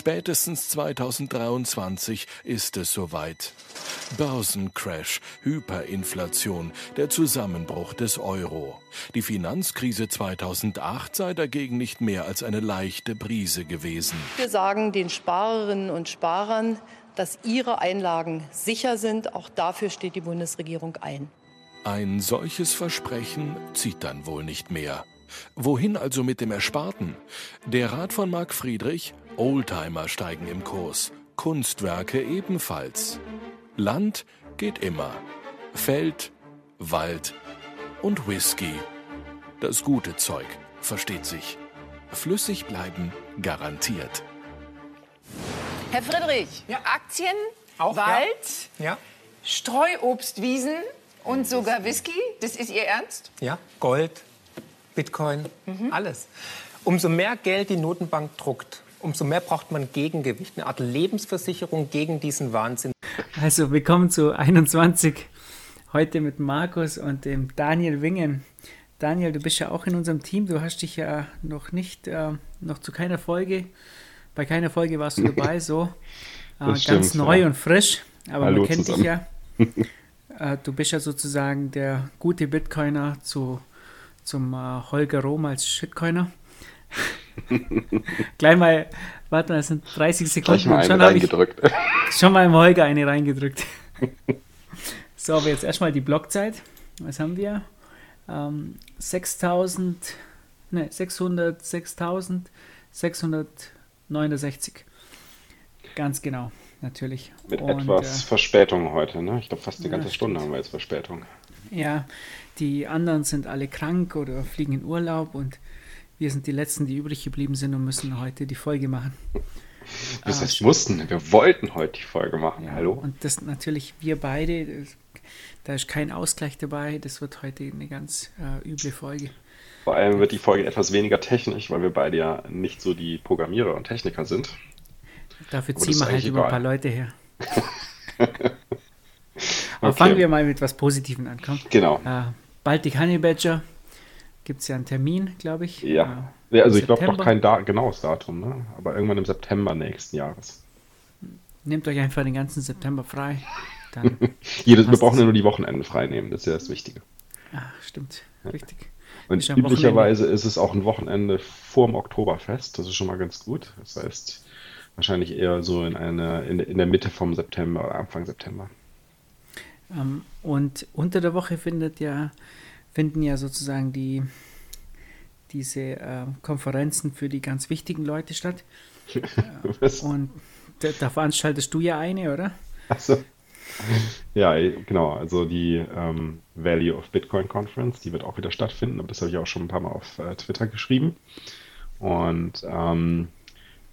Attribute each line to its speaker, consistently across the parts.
Speaker 1: Spätestens 2023 ist es soweit. Börsencrash, Hyperinflation, der Zusammenbruch des Euro. Die Finanzkrise 2008 sei dagegen nicht mehr als eine leichte Brise gewesen.
Speaker 2: Wir sagen den Sparerinnen und Sparern, dass ihre Einlagen sicher sind. Auch dafür steht die Bundesregierung ein.
Speaker 1: Ein solches Versprechen zieht dann wohl nicht mehr. Wohin also mit dem Ersparten? Der Rat von Marc Friedrich, Oldtimer steigen im Kurs, Kunstwerke ebenfalls. Land geht immer. Feld, Wald und Whisky. Das gute Zeug, versteht sich. Flüssig bleiben garantiert.
Speaker 3: Herr Friedrich,
Speaker 4: Ja.
Speaker 3: Aktien,
Speaker 4: Auch,
Speaker 3: Wald,
Speaker 4: Ja,
Speaker 3: Streuobstwiesen und sogar Whisky? Das ist Ihr Ernst?
Speaker 4: ja, Gold, Bitcoin, alles. Umso mehr Geld die Notenbank druckt, umso mehr braucht man Gegengewicht, eine Art Lebensversicherung gegen diesen Wahnsinn.
Speaker 5: Also willkommen zu 21. Heute mit Markus und dem Daniel Wingen. Daniel, du bist ja auch in unserem Team. Du hast dich ja noch nicht, äh, noch zu keiner Folge, bei keiner Folge warst du dabei, so äh, ganz
Speaker 6: stimmt,
Speaker 5: neu
Speaker 6: ja.
Speaker 5: und frisch. Aber
Speaker 6: Hallo
Speaker 5: man kennt
Speaker 6: zusammen.
Speaker 5: dich ja. Äh, du bist ja sozusagen der gute Bitcoiner zu, zum äh, Holger Rom als Shitcoiner. Gleich mal, warte mal, es sind 30 Sekunden.
Speaker 6: Gleich mal
Speaker 5: schon habe ich
Speaker 6: reingedrückt.
Speaker 5: Schon mal im Holger eine reingedrückt. so, aber jetzt erstmal die Blockzeit. Was haben wir? Ähm, 6000, ne, 600, 6669. Ganz genau, natürlich.
Speaker 6: Mit
Speaker 5: Und,
Speaker 6: etwas Verspätung heute, ne? Ich glaube, fast eine
Speaker 5: Ja,
Speaker 6: ganze Stunde haben wir jetzt Verspätung.
Speaker 5: Äh, ja, die anderen sind alle krank oder fliegen in Urlaub und wir sind die Letzten, die übrig geblieben sind und müssen heute die Folge machen.
Speaker 6: Das
Speaker 5: Ah,
Speaker 6: mussten, wir wollten heute die Folge machen.
Speaker 5: Ja,
Speaker 6: Hallo?
Speaker 5: Und das natürlich wir beide, da ist kein Ausgleich dabei. Das wird heute eine ganz äh, üble Folge.
Speaker 6: Vor allem wird die Folge etwas weniger technisch, weil wir beide ja nicht so die Programmierer und Techniker sind.
Speaker 5: Dafür ziehen wir halt immer ein paar. Leute her. Aber
Speaker 6: Okay.
Speaker 5: fangen wir mal mit was Positivem an. Komm.
Speaker 6: Genau.
Speaker 5: Äh, Baltic Honey Badger gibt es ja einen Termin, glaube ich.
Speaker 6: Ja.
Speaker 5: Äh,
Speaker 6: ja also ich glaube noch kein da genaues Datum, ne? Aber irgendwann im September nächsten Jahres.
Speaker 5: Nehmt euch einfach den ganzen September frei. Dann,
Speaker 6: Jedes, wir brauchen ja nur die Wochenenden frei nehmen, das ist ja das Wichtige.
Speaker 5: ah, stimmt, richtig.
Speaker 6: Und
Speaker 5: Ist ja
Speaker 6: üblicherweise ist es auch ein Wochenende vor dem Oktoberfest, das ist schon mal ganz gut. Das heißt, wahrscheinlich eher so in, eine, in, in der Mitte vom September oder Anfang September.
Speaker 5: Ähm, und unter der Woche findet ja, finden ja sozusagen die, diese ähm, Konferenzen für die ganz wichtigen Leute statt.
Speaker 6: Was?
Speaker 5: Und da, da veranstaltest du ja eine, oder?
Speaker 6: Also, ja, genau. Also die ähm, Value of Bitcoin Conference, die wird auch wieder stattfinden. Aber Das habe ich auch schon ein paar Mal auf äh, Twitter geschrieben. Und ähm,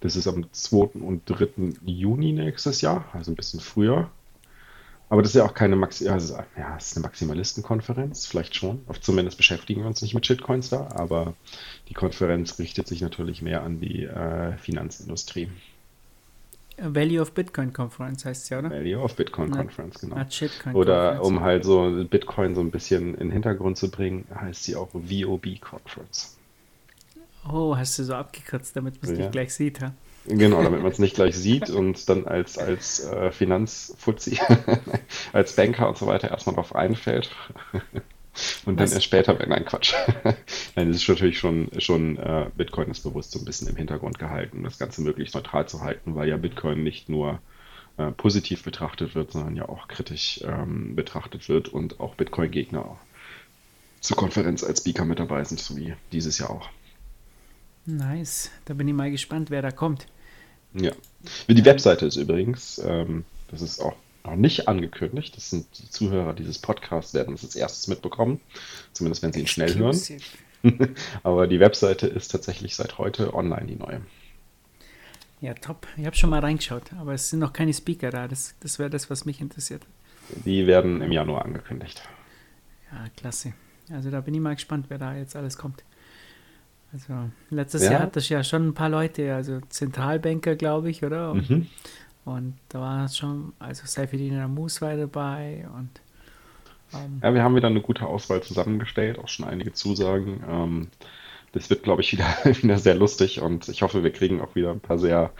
Speaker 6: das ist am 2. und 3. Juni nächstes Jahr, also ein bisschen früher. Aber das ist ja auch keine Maxi also, ja, ist eine Maximalistenkonferenz, vielleicht schon. Zumindest beschäftigen wir uns nicht mit Shitcoins da, aber die Konferenz richtet sich natürlich mehr an die äh, Finanzindustrie.
Speaker 5: Value of Bitcoin Conference heißt es ja, oder?
Speaker 6: Value of Bitcoin
Speaker 5: Na-
Speaker 6: Conference, genau.
Speaker 5: Not Shitcoin
Speaker 6: Oder
Speaker 5: Conference.
Speaker 6: um halt so Bitcoin so ein bisschen in den Hintergrund zu bringen, heißt sie auch VOB Conference.
Speaker 5: Oh, hast du so abgekürzt, damit man es
Speaker 6: Ja.
Speaker 5: nicht gleich sieht, ha?
Speaker 6: Genau, damit man es nicht gleich sieht und dann als, als äh, Finanzfuzzi, als Banker und so weiter erstmal drauf einfällt. Und
Speaker 5: Was?
Speaker 6: dann erst später, nein, Quatsch. Nein, das ist natürlich schon, schon äh, Bitcoin ist bewusst so ein bisschen im Hintergrund gehalten, um das Ganze möglichst neutral zu halten, weil ja Bitcoin nicht nur äh, positiv betrachtet wird, sondern ja auch kritisch ähm, betrachtet wird und auch Bitcoin-Gegner zur Konferenz als Speaker mit dabei sind, so wie dieses Jahr auch.
Speaker 5: Nice. Da bin ich mal gespannt, wer da kommt.
Speaker 6: Ja. Die Webseite ist übrigens, ähm, das ist auch noch nicht angekündigt. Das sind die Zuhörer dieses Podcasts werden es als erstes mitbekommen. Zumindest wenn sie ihn schnell hören. Aber die Webseite ist tatsächlich seit heute online, die neue.
Speaker 5: Ja, top. Ich habe schon mal reingeschaut, aber es sind noch keine Speaker da. Das, das wäre das, was mich interessiert.
Speaker 6: Die werden im Januar angekündigt.
Speaker 5: Ja, klasse. Also da bin ich mal gespannt, wer da jetzt alles kommt. Also letztes
Speaker 6: Ja.
Speaker 5: Jahr hat das ja schon ein paar Leute, also Zentralbanker, glaube ich, oder? Und,
Speaker 6: Mhm.
Speaker 5: und da war es schon, also Seifedin Amus war dabei und ähm,
Speaker 6: Ja, wir haben wieder eine gute Auswahl zusammengestellt, auch schon einige Zusagen. Ähm, das wird, glaube ich, wieder, wieder sehr lustig und ich hoffe, wir kriegen auch wieder ein paar sehr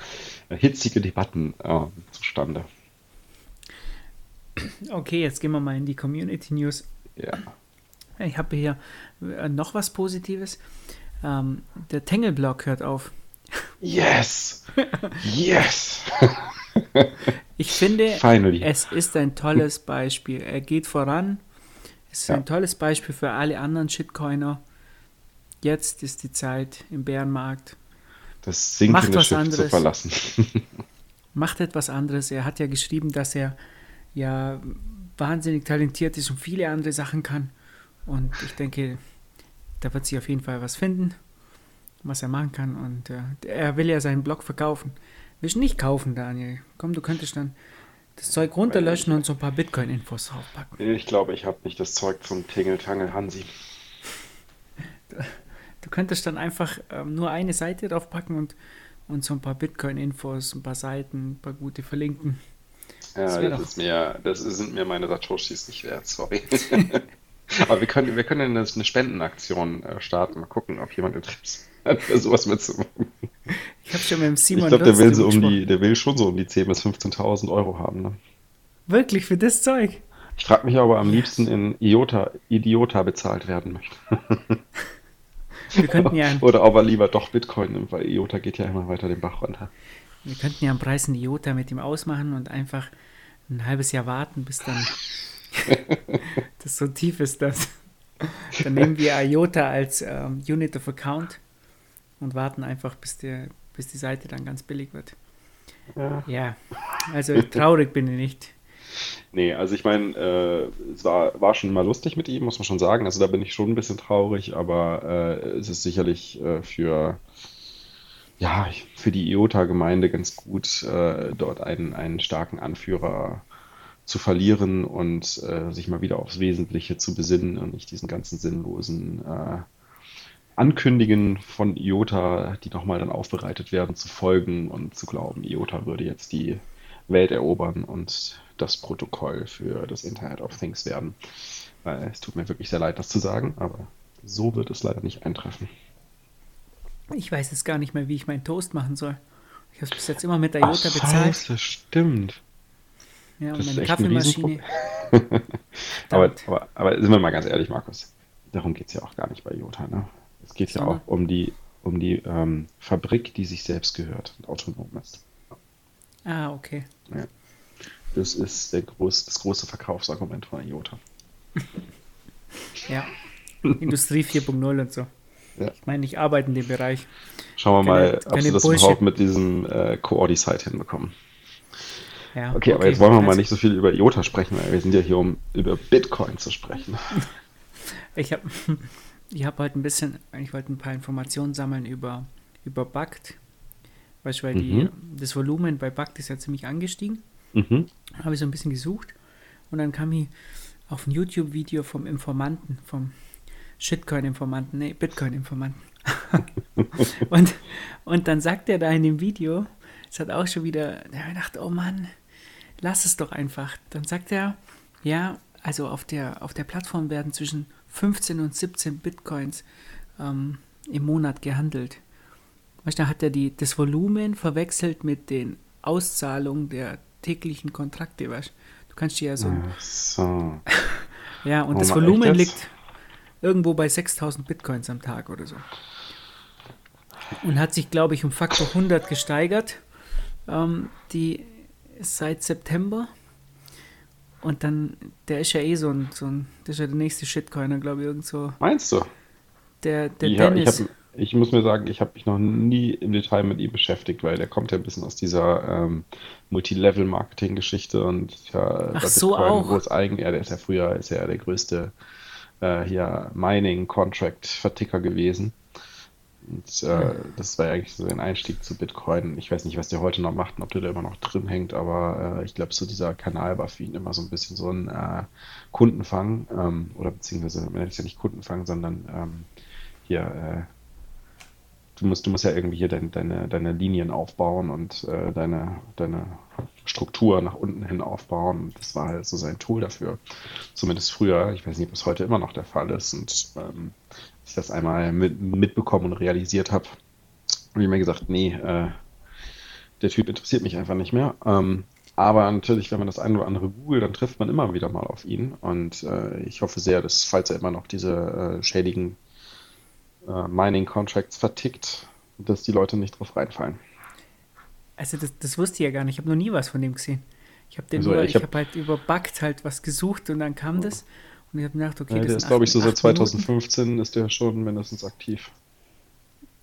Speaker 6: äh, hitzige Debatten äh, zustande.
Speaker 5: Okay, jetzt gehen wir mal in die Community News.
Speaker 6: Ja.
Speaker 5: Ich habe hier äh, noch was Positives. Ähm, der Tangle-Block hört auf.
Speaker 6: Yes! Yes!
Speaker 5: ich finde,
Speaker 6: Finally.
Speaker 5: es ist ein tolles Beispiel. Er geht voran. Es ist ja. ein tolles Beispiel für alle anderen Shitcoiner. Jetzt ist die Zeit im Bärenmarkt.
Speaker 6: Das sinkende
Speaker 5: Macht
Speaker 6: Schiff
Speaker 5: anderes.
Speaker 6: zu verlassen.
Speaker 5: Macht etwas anderes. Er hat ja geschrieben, dass er ja wahnsinnig talentiert ist und viele andere Sachen kann. Und ich denke, da wird sich auf jeden Fall was finden, was er machen kann. Und äh, er will ja seinen Blog verkaufen. Willst du nicht kaufen, Daniel? Komm, du könntest dann das Zeug runterlöschen und so ein paar Bitcoin-Infos draufpacken.
Speaker 6: Ich glaube, ich habe nicht das Zeug zum Tingeltangel Hansi.
Speaker 5: Du könntest dann einfach ähm, nur eine Seite draufpacken und, und so ein paar Bitcoin-Infos, ein paar Seiten, ein paar gute verlinken.
Speaker 6: Ja, das, das ist mir, das sind mir meine Satoshis nicht wert, sorry. Aber wir können, wir können eine, eine Spendenaktion äh, starten, mal gucken, ob jemand Interesse hat, sowas mitzumachen.
Speaker 5: Ich habe schon mit dem Simon
Speaker 6: Ich glaube, der will so um die, der will schon so um die 10.000 bis 15.000 Euro haben, ne?
Speaker 5: Wirklich für das Zeug?
Speaker 6: Ich frage mich aber am liebsten in Iota, Idiota bezahlt werden möchte.
Speaker 5: Wir könnten ja
Speaker 6: Oder ob er lieber doch Bitcoin nimmt, weil IOTA geht ja immer weiter den Bach runter.
Speaker 5: Wir könnten ja einen Preis in IOTA mit ihm ausmachen und einfach ein halbes Jahr warten, bis dann das so tief ist, dass dann nehmen wir IOTA als ähm, Unit of Account und warten einfach, bis, der, bis die Seite dann ganz billig wird.
Speaker 6: Ja,
Speaker 5: ja also traurig bin ich nicht.
Speaker 6: Nee, also ich meine, äh, es war, war schon mal lustig mit ihm, muss man schon sagen. Also da bin ich schon ein bisschen traurig, aber äh, es ist sicherlich äh, für, ja, für die IOTA-Gemeinde ganz gut, äh, dort einen, einen starken Anführer zu verlieren und äh, sich mal wieder aufs Wesentliche zu besinnen und nicht diesen ganzen sinnlosen äh, Ankündigen von IOTA, die nochmal dann aufbereitet werden, zu folgen und zu glauben, IOTA würde jetzt die Welt erobern und das Protokoll für das Internet of Things werden. Es tut mir wirklich sehr leid, das zu sagen, aber so wird es leider nicht eintreffen.
Speaker 5: Ich weiß jetzt gar nicht mehr, wie ich meinen Toast machen soll. Ich habe es bis jetzt immer mit der Jota bezahlt.
Speaker 6: Scheiße, stimmt.
Speaker 5: Ja, und meine Kaffeemaschine.
Speaker 6: aber, aber, aber sind wir mal ganz ehrlich, Markus, darum geht es ja auch gar nicht bei Jota. Ne? Es geht ja auch um die, um die ähm, Fabrik, die sich selbst gehört und autonom ist.
Speaker 5: Ah, okay.
Speaker 6: Ja. Das ist der groß, das große Verkaufsargument von IOTA.
Speaker 5: ja. Industrie 4.0 und so. Ja. Ich meine, ich arbeite in dem Bereich.
Speaker 6: Schauen wir keine, mal, ob sie das Bullshit. überhaupt mit diesem äh, Coordi-Site hinbekommen. Ja, okay, okay, aber jetzt wollen wir mal nicht so viel über IOTA sprechen, weil wir sind ja hier, um über Bitcoin zu sprechen.
Speaker 5: ich habe ich hab heute ein bisschen, ich wollte ein paar Informationen sammeln über, über BACT. Weißt du, weil mhm. die, das Volumen bei BACT ist ja ziemlich angestiegen. Mhm. Habe ich so ein bisschen gesucht und dann kam ich auf ein YouTube-Video vom Informanten, vom Shitcoin-Informanten, nee, Bitcoin-Informanten. und, und dann sagt er da in dem Video, es hat auch schon wieder, da habe ich gedacht, oh Mann, lass es doch einfach. Dann sagt er, ja, also auf der, auf der Plattform werden zwischen 15 und 17 Bitcoins ähm, im Monat gehandelt. Da hat er die, das Volumen verwechselt mit den Auszahlungen der täglichen Kontrakte, weißt du? kannst dir ja so.
Speaker 6: so.
Speaker 5: ja, und oh, das Volumen liegt irgendwo bei 6000 Bitcoins am Tag oder so. Und hat sich, glaube ich, um Faktor 100 gesteigert. Ähm, die seit September. Und dann, der ist ja eh so ein, so ein der ist ja der nächste Shitcoiner, glaube ich, irgendwo.
Speaker 6: Meinst du?
Speaker 5: Der, der ja, Dennis.
Speaker 6: Ich hab, ich muss mir sagen, ich habe mich noch nie im Detail mit ihm beschäftigt, weil der kommt ja ein bisschen aus dieser ähm, Multilevel-Marketing-Geschichte und ja,
Speaker 5: Ach so auch.
Speaker 6: Groß eigen, ja, der ist ja früher ist ja der größte äh, hier Mining-Contract-Verticker gewesen. Und äh, das war ja eigentlich so ein Einstieg zu Bitcoin. Ich weiß nicht, was der heute noch macht und ob der da immer noch drin hängt, aber äh, ich glaube, so dieser Kanal war für ihn immer so ein bisschen so ein äh, Kundenfang ähm, oder beziehungsweise, man nennt es ja nicht Kundenfang, sondern ähm, hier äh, du musst, du musst ja irgendwie hier dein, deine, deine Linien aufbauen und äh, deine, deine Struktur nach unten hin aufbauen. Das war halt so sein Tool dafür. Zumindest früher. Ich weiß nicht, ob es heute immer noch der Fall ist. Und ähm, ich das einmal mit, mitbekommen und realisiert habe, habe ich mir gesagt, nee, äh, der Typ interessiert mich einfach nicht mehr. Ähm, aber natürlich, wenn man das eine oder andere googelt, dann trifft man immer wieder mal auf ihn. Und äh, ich hoffe sehr, dass, falls er immer noch diese äh, schädigen äh, Mining-Contracts vertickt, dass die Leute nicht drauf reinfallen.
Speaker 5: Also das, das wusste ich ja gar nicht. Ich habe noch nie was von dem gesehen. Ich habe den
Speaker 6: Also,
Speaker 5: nur,
Speaker 6: ich hab-
Speaker 5: halt über Bugged halt was gesucht und dann kam das. Und ich habe gedacht, okay,
Speaker 6: Ja,
Speaker 5: das
Speaker 6: der ist, glaube ich, so seit
Speaker 5: acht Minuten.
Speaker 6: 2015 ist der schon mindestens aktiv.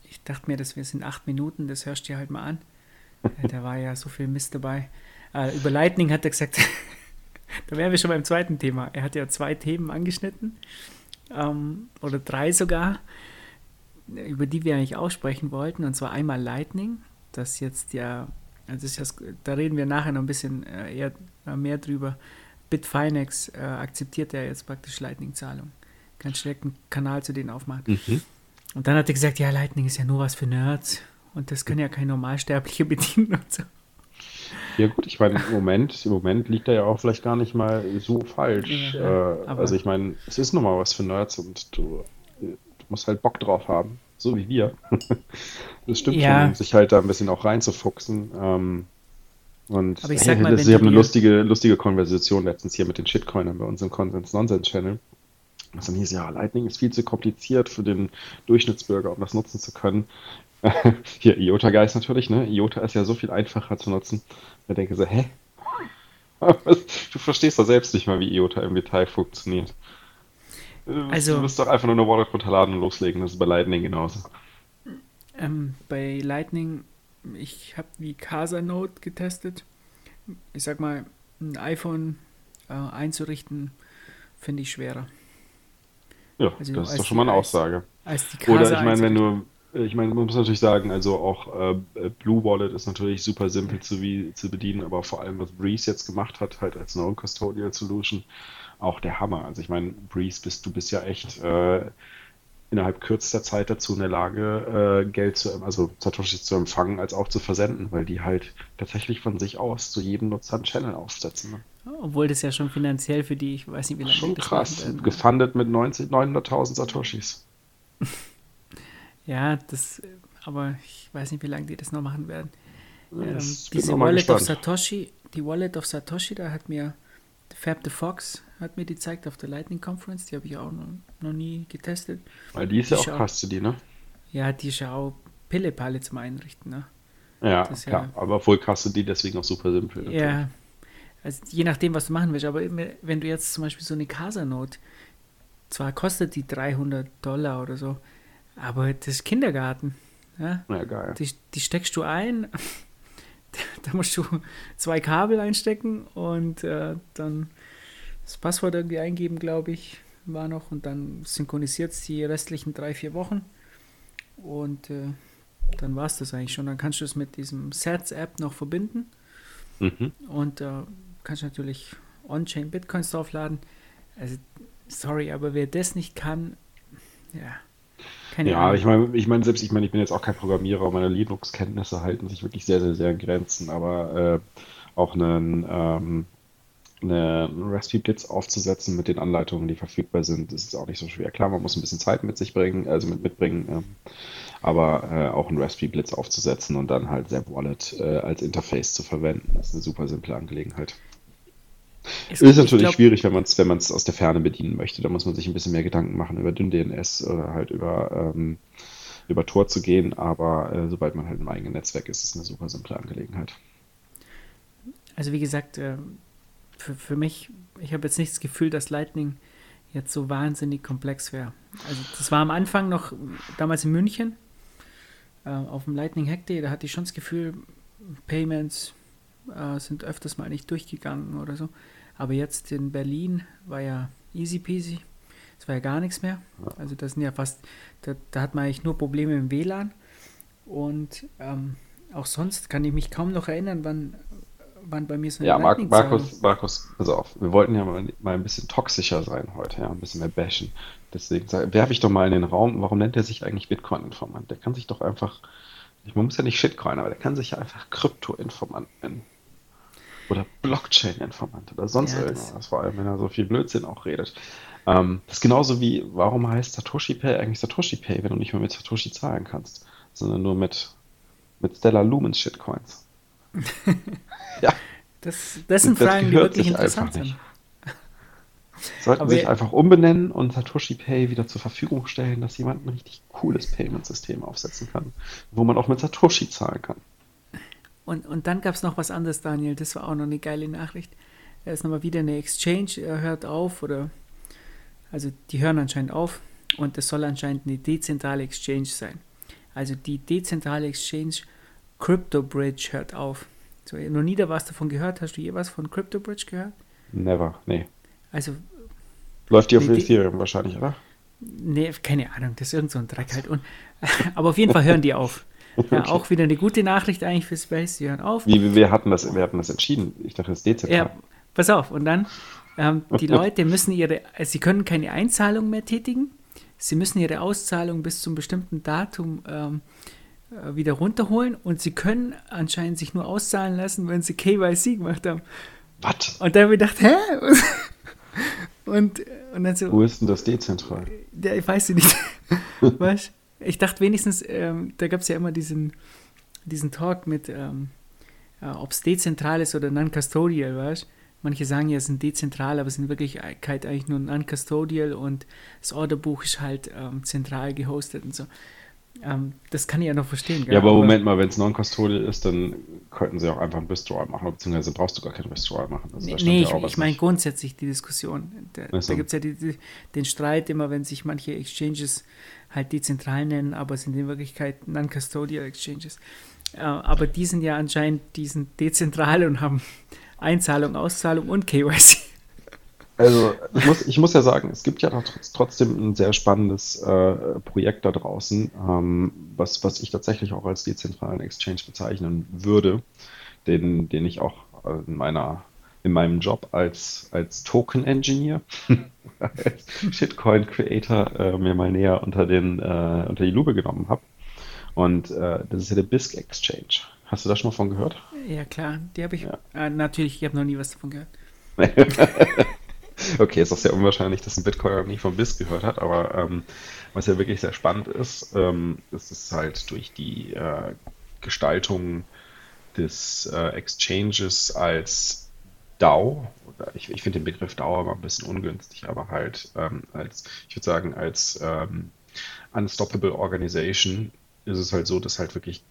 Speaker 5: Ich dachte mir, das wir sind acht Minuten, das hörst du dir halt mal an. Da war ja so viel Mist dabei. Äh, über Lightning hat er gesagt, da wären wir schon beim zweiten Thema. Er hat ja zwei Themen angeschnitten, ähm, oder drei sogar, über die wir eigentlich auch sprechen wollten. Und zwar einmal Lightning, das jetzt ja, also das, da reden wir nachher noch ein bisschen äh, eher äh, mehr drüber. Bitfinex äh, akzeptiert ja jetzt praktisch Lightning-Zahlung. Kannst direkt einen Kanal zu denen aufmachen. Und dann hat er gesagt, ja, Lightning ist ja nur was für Nerds und das kann ja kein Normalsterblicher bedienen und so.
Speaker 6: Ja gut, ich meine, im Moment, im Moment liegt er ja auch vielleicht gar nicht mal so falsch.
Speaker 5: Ja,
Speaker 6: äh, also ich meine, es ist nun mal was für Nerds und du, du musst halt Bock drauf haben, so wie wir. das stimmt
Speaker 5: Ja.
Speaker 6: schon, sich halt da ein bisschen auch reinzufuchsen. Ähm, und
Speaker 5: Aber ich sag mal,
Speaker 6: ich habe eine lustige, lustige Konversation letztens hier mit den Shitcoinern bei uns im Konsens-Nonsens-Channel. Was dann hieß, ja, Lightning ist viel zu kompliziert für den Durchschnittsbürger, um das nutzen zu können. Hier, IOTA Guys natürlich, ne? IOTA ist ja so viel einfacher zu nutzen. Ich denke so, hä? Du verstehst doch selbst nicht mal, wie IOTA im Detail funktioniert. Du
Speaker 5: Also-
Speaker 6: du musst doch einfach nur eine Wallet runterladen und loslegen. Das ist bei Lightning genauso.
Speaker 5: Ähm, bei Lightning, ich habe die Casa Note getestet. Ich sag mal, ein iPhone äh, einzurichten, finde ich schwerer.
Speaker 6: Ja,
Speaker 5: Also
Speaker 6: das ist
Speaker 5: als
Speaker 6: doch schon mal eine Aussage.
Speaker 5: Als die Casa
Speaker 6: Oder ich meine, wenn du, ich meine, man muss natürlich sagen, also auch äh, Blue Wallet ist natürlich super simpel zu, wie, zu bedienen, aber vor allem, was Breeze jetzt gemacht hat, halt als Non-Custodial Solution, auch der Hammer. Also ich meine, Breeze bist, du bist ja echt äh, innerhalb kürzester Zeit dazu in der Lage, äh, Geld zu, also Satoshis zu empfangen, als auch zu versenden, weil die halt tatsächlich von sich aus zu jedem Nutzer einen Channel aufsetzen. Ne?
Speaker 5: Obwohl das ja schon finanziell für die, ich weiß nicht, wie lange
Speaker 6: Schon
Speaker 5: das
Speaker 6: krass.
Speaker 5: werden.
Speaker 6: Gefundet mit 90 900.000 Satoshis.
Speaker 5: Ja, das, aber ich weiß nicht, wie lange die das noch machen werden. Ähm, diese Wallet of. Satoshi, die Wallet of Satoshi, da hat mir Fab the Fox hat mir die gezeigt auf der Lightning Conference, die habe ich auch noch, noch nie getestet.
Speaker 6: Weil die ist ja auch
Speaker 5: auch.
Speaker 6: Custody, ne?
Speaker 5: Ja, die ist ja auch Pillepalle zum Einrichten, ne?
Speaker 6: Ja,
Speaker 5: Das
Speaker 6: klar.
Speaker 5: ja-
Speaker 6: Aber voll Custody deswegen auch super simpel. natürlich.
Speaker 5: Ja, also je nachdem, was du machen willst, aber wenn du jetzt zum Beispiel so eine Casa-Note, zwar kostet die 300 Dollar oder so, aber das ist Kindergarten. Ja?
Speaker 6: Ja, geil.
Speaker 5: Die, die steckst du ein, da musst du zwei Kabel einstecken und äh, dann das Passwort irgendwie eingeben, glaube ich, war noch und dann synchronisiert es die restlichen drei, vier Wochen und äh, dann war es das eigentlich schon. Dann kannst du es mit diesem Sats-App noch verbinden
Speaker 6: Mhm.
Speaker 5: und äh, kannst natürlich On-Chain Bitcoins draufladen. Also, sorry, aber wer das nicht kann, ja, keine
Speaker 6: Ja,
Speaker 5: Ahnung.
Speaker 6: ich meine, ich meine, selbst ich meine, ich bin jetzt auch kein Programmierer, meine Linux-Kenntnisse halten sich wirklich sehr, sehr, sehr in Grenzen, aber äh, auch einen, ähm, eine Raspberry Blitz aufzusetzen mit den Anleitungen, die verfügbar sind, ist es auch nicht so schwer. Klar, man muss ein bisschen Zeit mit sich bringen, also mit mitbringen, ähm, aber äh, auch einen Raspberry Blitz aufzusetzen und dann halt Zap Wallet äh, als Interface zu verwenden, ist eine super simple Angelegenheit.
Speaker 5: Es-
Speaker 6: Ist
Speaker 5: ich
Speaker 6: natürlich
Speaker 5: glaub,
Speaker 6: schwierig, wenn man es wenn man's aus der Ferne bedienen möchte. Da muss man sich ein bisschen mehr Gedanken machen über DNS oder halt über, ähm, über Tor zu gehen. Aber äh, sobald man halt im eigenen Netzwerk ist, ist es eine super simple Angelegenheit.
Speaker 5: Also wie gesagt, äh, für, für mich, ich habe jetzt nicht das Gefühl, dass Lightning jetzt so wahnsinnig komplex wäre. Also das war am Anfang noch, damals in München, äh, auf dem Lightning Hack Day, da hatte ich schon das Gefühl, Payments äh, sind öfters mal nicht durchgegangen oder so. Aber jetzt in Berlin war ja easy peasy. Es war ja gar nichts mehr. Also das sind ja fast, da, da hat man eigentlich nur Probleme im WLAN. Und ähm, auch sonst kann ich mich kaum noch erinnern, wann, wann bei mir so
Speaker 6: Ja, Mar Markus, Markus, pass auf. Wir wollten ja mal, mal ein bisschen toxischer sein heute, ja, ein bisschen mehr bashen. Deswegen werfe ich doch mal in den Raum, warum nennt er sich eigentlich Bitcoin-Informant? Der kann sich doch einfach, man muss ja nicht Shitcoin, aber der kann sich ja einfach Krypto-Informant nennen. Oder Blockchain-Informant oder sonst
Speaker 5: Ja, das-
Speaker 6: irgendwas, vor allem wenn er so viel Blödsinn auch redet. Ähm, das ist genauso wie, warum heißt Satoshi Pay eigentlich Satoshi Pay, wenn du nicht mehr mit Satoshi zahlen kannst, sondern nur mit, mit Stellar Lumens Shitcoins. Ja,
Speaker 5: Das, das sind
Speaker 6: Das
Speaker 5: Fragen, die wirklich interessant sind.
Speaker 6: sollten
Speaker 5: Aber
Speaker 6: sich einfach umbenennen und Satoshi Pay wieder zur Verfügung stellen, dass jemand ein richtig cooles Payment-System aufsetzen kann, wo man auch mit Satoshi zahlen kann.
Speaker 5: Und, und dann gab es noch was anderes, Daniel. Das war auch noch eine geile Nachricht. Da ist nochmal wieder eine Exchange, äh, hört auf oder also die hören anscheinend auf und es soll anscheinend eine dezentrale Exchange sein. Also die dezentrale Exchange CryptoBridge hört auf. So, noch nie da was davon gehört. Hast du je was von CryptoBridge gehört?
Speaker 6: Never, nee.
Speaker 5: Also,
Speaker 6: Läuft die auf
Speaker 5: die-
Speaker 6: Ethereum wahrscheinlich, oder?
Speaker 5: nee, keine Ahnung, das ist irgend so ein Dreck halt. Und, aber auf jeden Fall hören die auf. Ja,
Speaker 6: Okay.
Speaker 5: auch wieder eine gute Nachricht eigentlich für Space, die hören auf.
Speaker 6: Wie, wir hatten das, wir hatten das entschieden. Ich dachte, das ist dezentral.
Speaker 5: Ja, pass auf. Und dann, ähm, die Leute müssen ihre, also sie können keine Einzahlung mehr tätigen. Sie müssen ihre Auszahlung bis zum bestimmten Datum ähm, äh, wieder runterholen und sie können anscheinend sich nur auszahlen lassen, wenn sie KYC gemacht haben.
Speaker 6: Was?
Speaker 5: Und dann habe ich gedacht, hä? Und, und dann so,
Speaker 6: Wo ist denn das dezentral?
Speaker 5: ja, ich weiß nicht. weißt Ich dachte wenigstens, ähm, da gab es ja immer diesen, diesen Talk mit, ähm, ja, ob es dezentral ist oder non-custodial, weißt Manche sagen ja, es sind dezentral, aber es sind in Wirklichkeit eigentlich nur non-custodial und das Orderbuch ist halt ähm, zentral gehostet und so. Ähm, das kann ich ja noch verstehen. gell?
Speaker 6: Ja, aber Moment mal, wenn es non-custodial ist, dann könnten sie auch einfach ein Withdrawal machen, beziehungsweise brauchst du gar keinen Withdrawal machen. Also,
Speaker 5: Nee, nee
Speaker 6: ja
Speaker 5: ich, ich meine grundsätzlich die Diskussion. Da, da gibt es ja die, die, den Streit immer, wenn sich manche Exchanges halt dezentral nennen, aber es sind in Wirklichkeit non-custodial Exchanges. Äh, aber die sind ja anscheinend, die sind dezentral und haben Einzahlung, Auszahlung und KYC.
Speaker 6: Also, ich muss, ich muss ja sagen, es gibt ja trotzdem ein sehr spannendes äh, Projekt da draußen, ähm, was, was ich tatsächlich auch als dezentralen Exchange bezeichnen würde, den, den ich auch in meiner in meinem Job als, als Token-Engineer, als Shitcoin-Creator äh, mir mal näher unter, den, äh, unter die Lupe genommen habe. Und äh, das ist ja der BISC Exchange. Hast du da schon mal von gehört?
Speaker 5: Ja, klar, die habe ich.
Speaker 6: Ja.
Speaker 5: Äh, natürlich, ich habe noch nie was davon gehört.
Speaker 6: Okay, ist doch sehr unwahrscheinlich, dass ein Bitcoiner nie von BIS gehört hat, aber ähm, was ja wirklich sehr spannend ist, ähm, ist es halt durch die äh, Gestaltung des äh, Exchanges als DAO, oder ich, ich finde den Begriff DAO aber ein bisschen ungünstig, aber halt ähm, als, ich würde sagen, als ähm, Unstoppable Organization ist es halt so, dass halt wirklich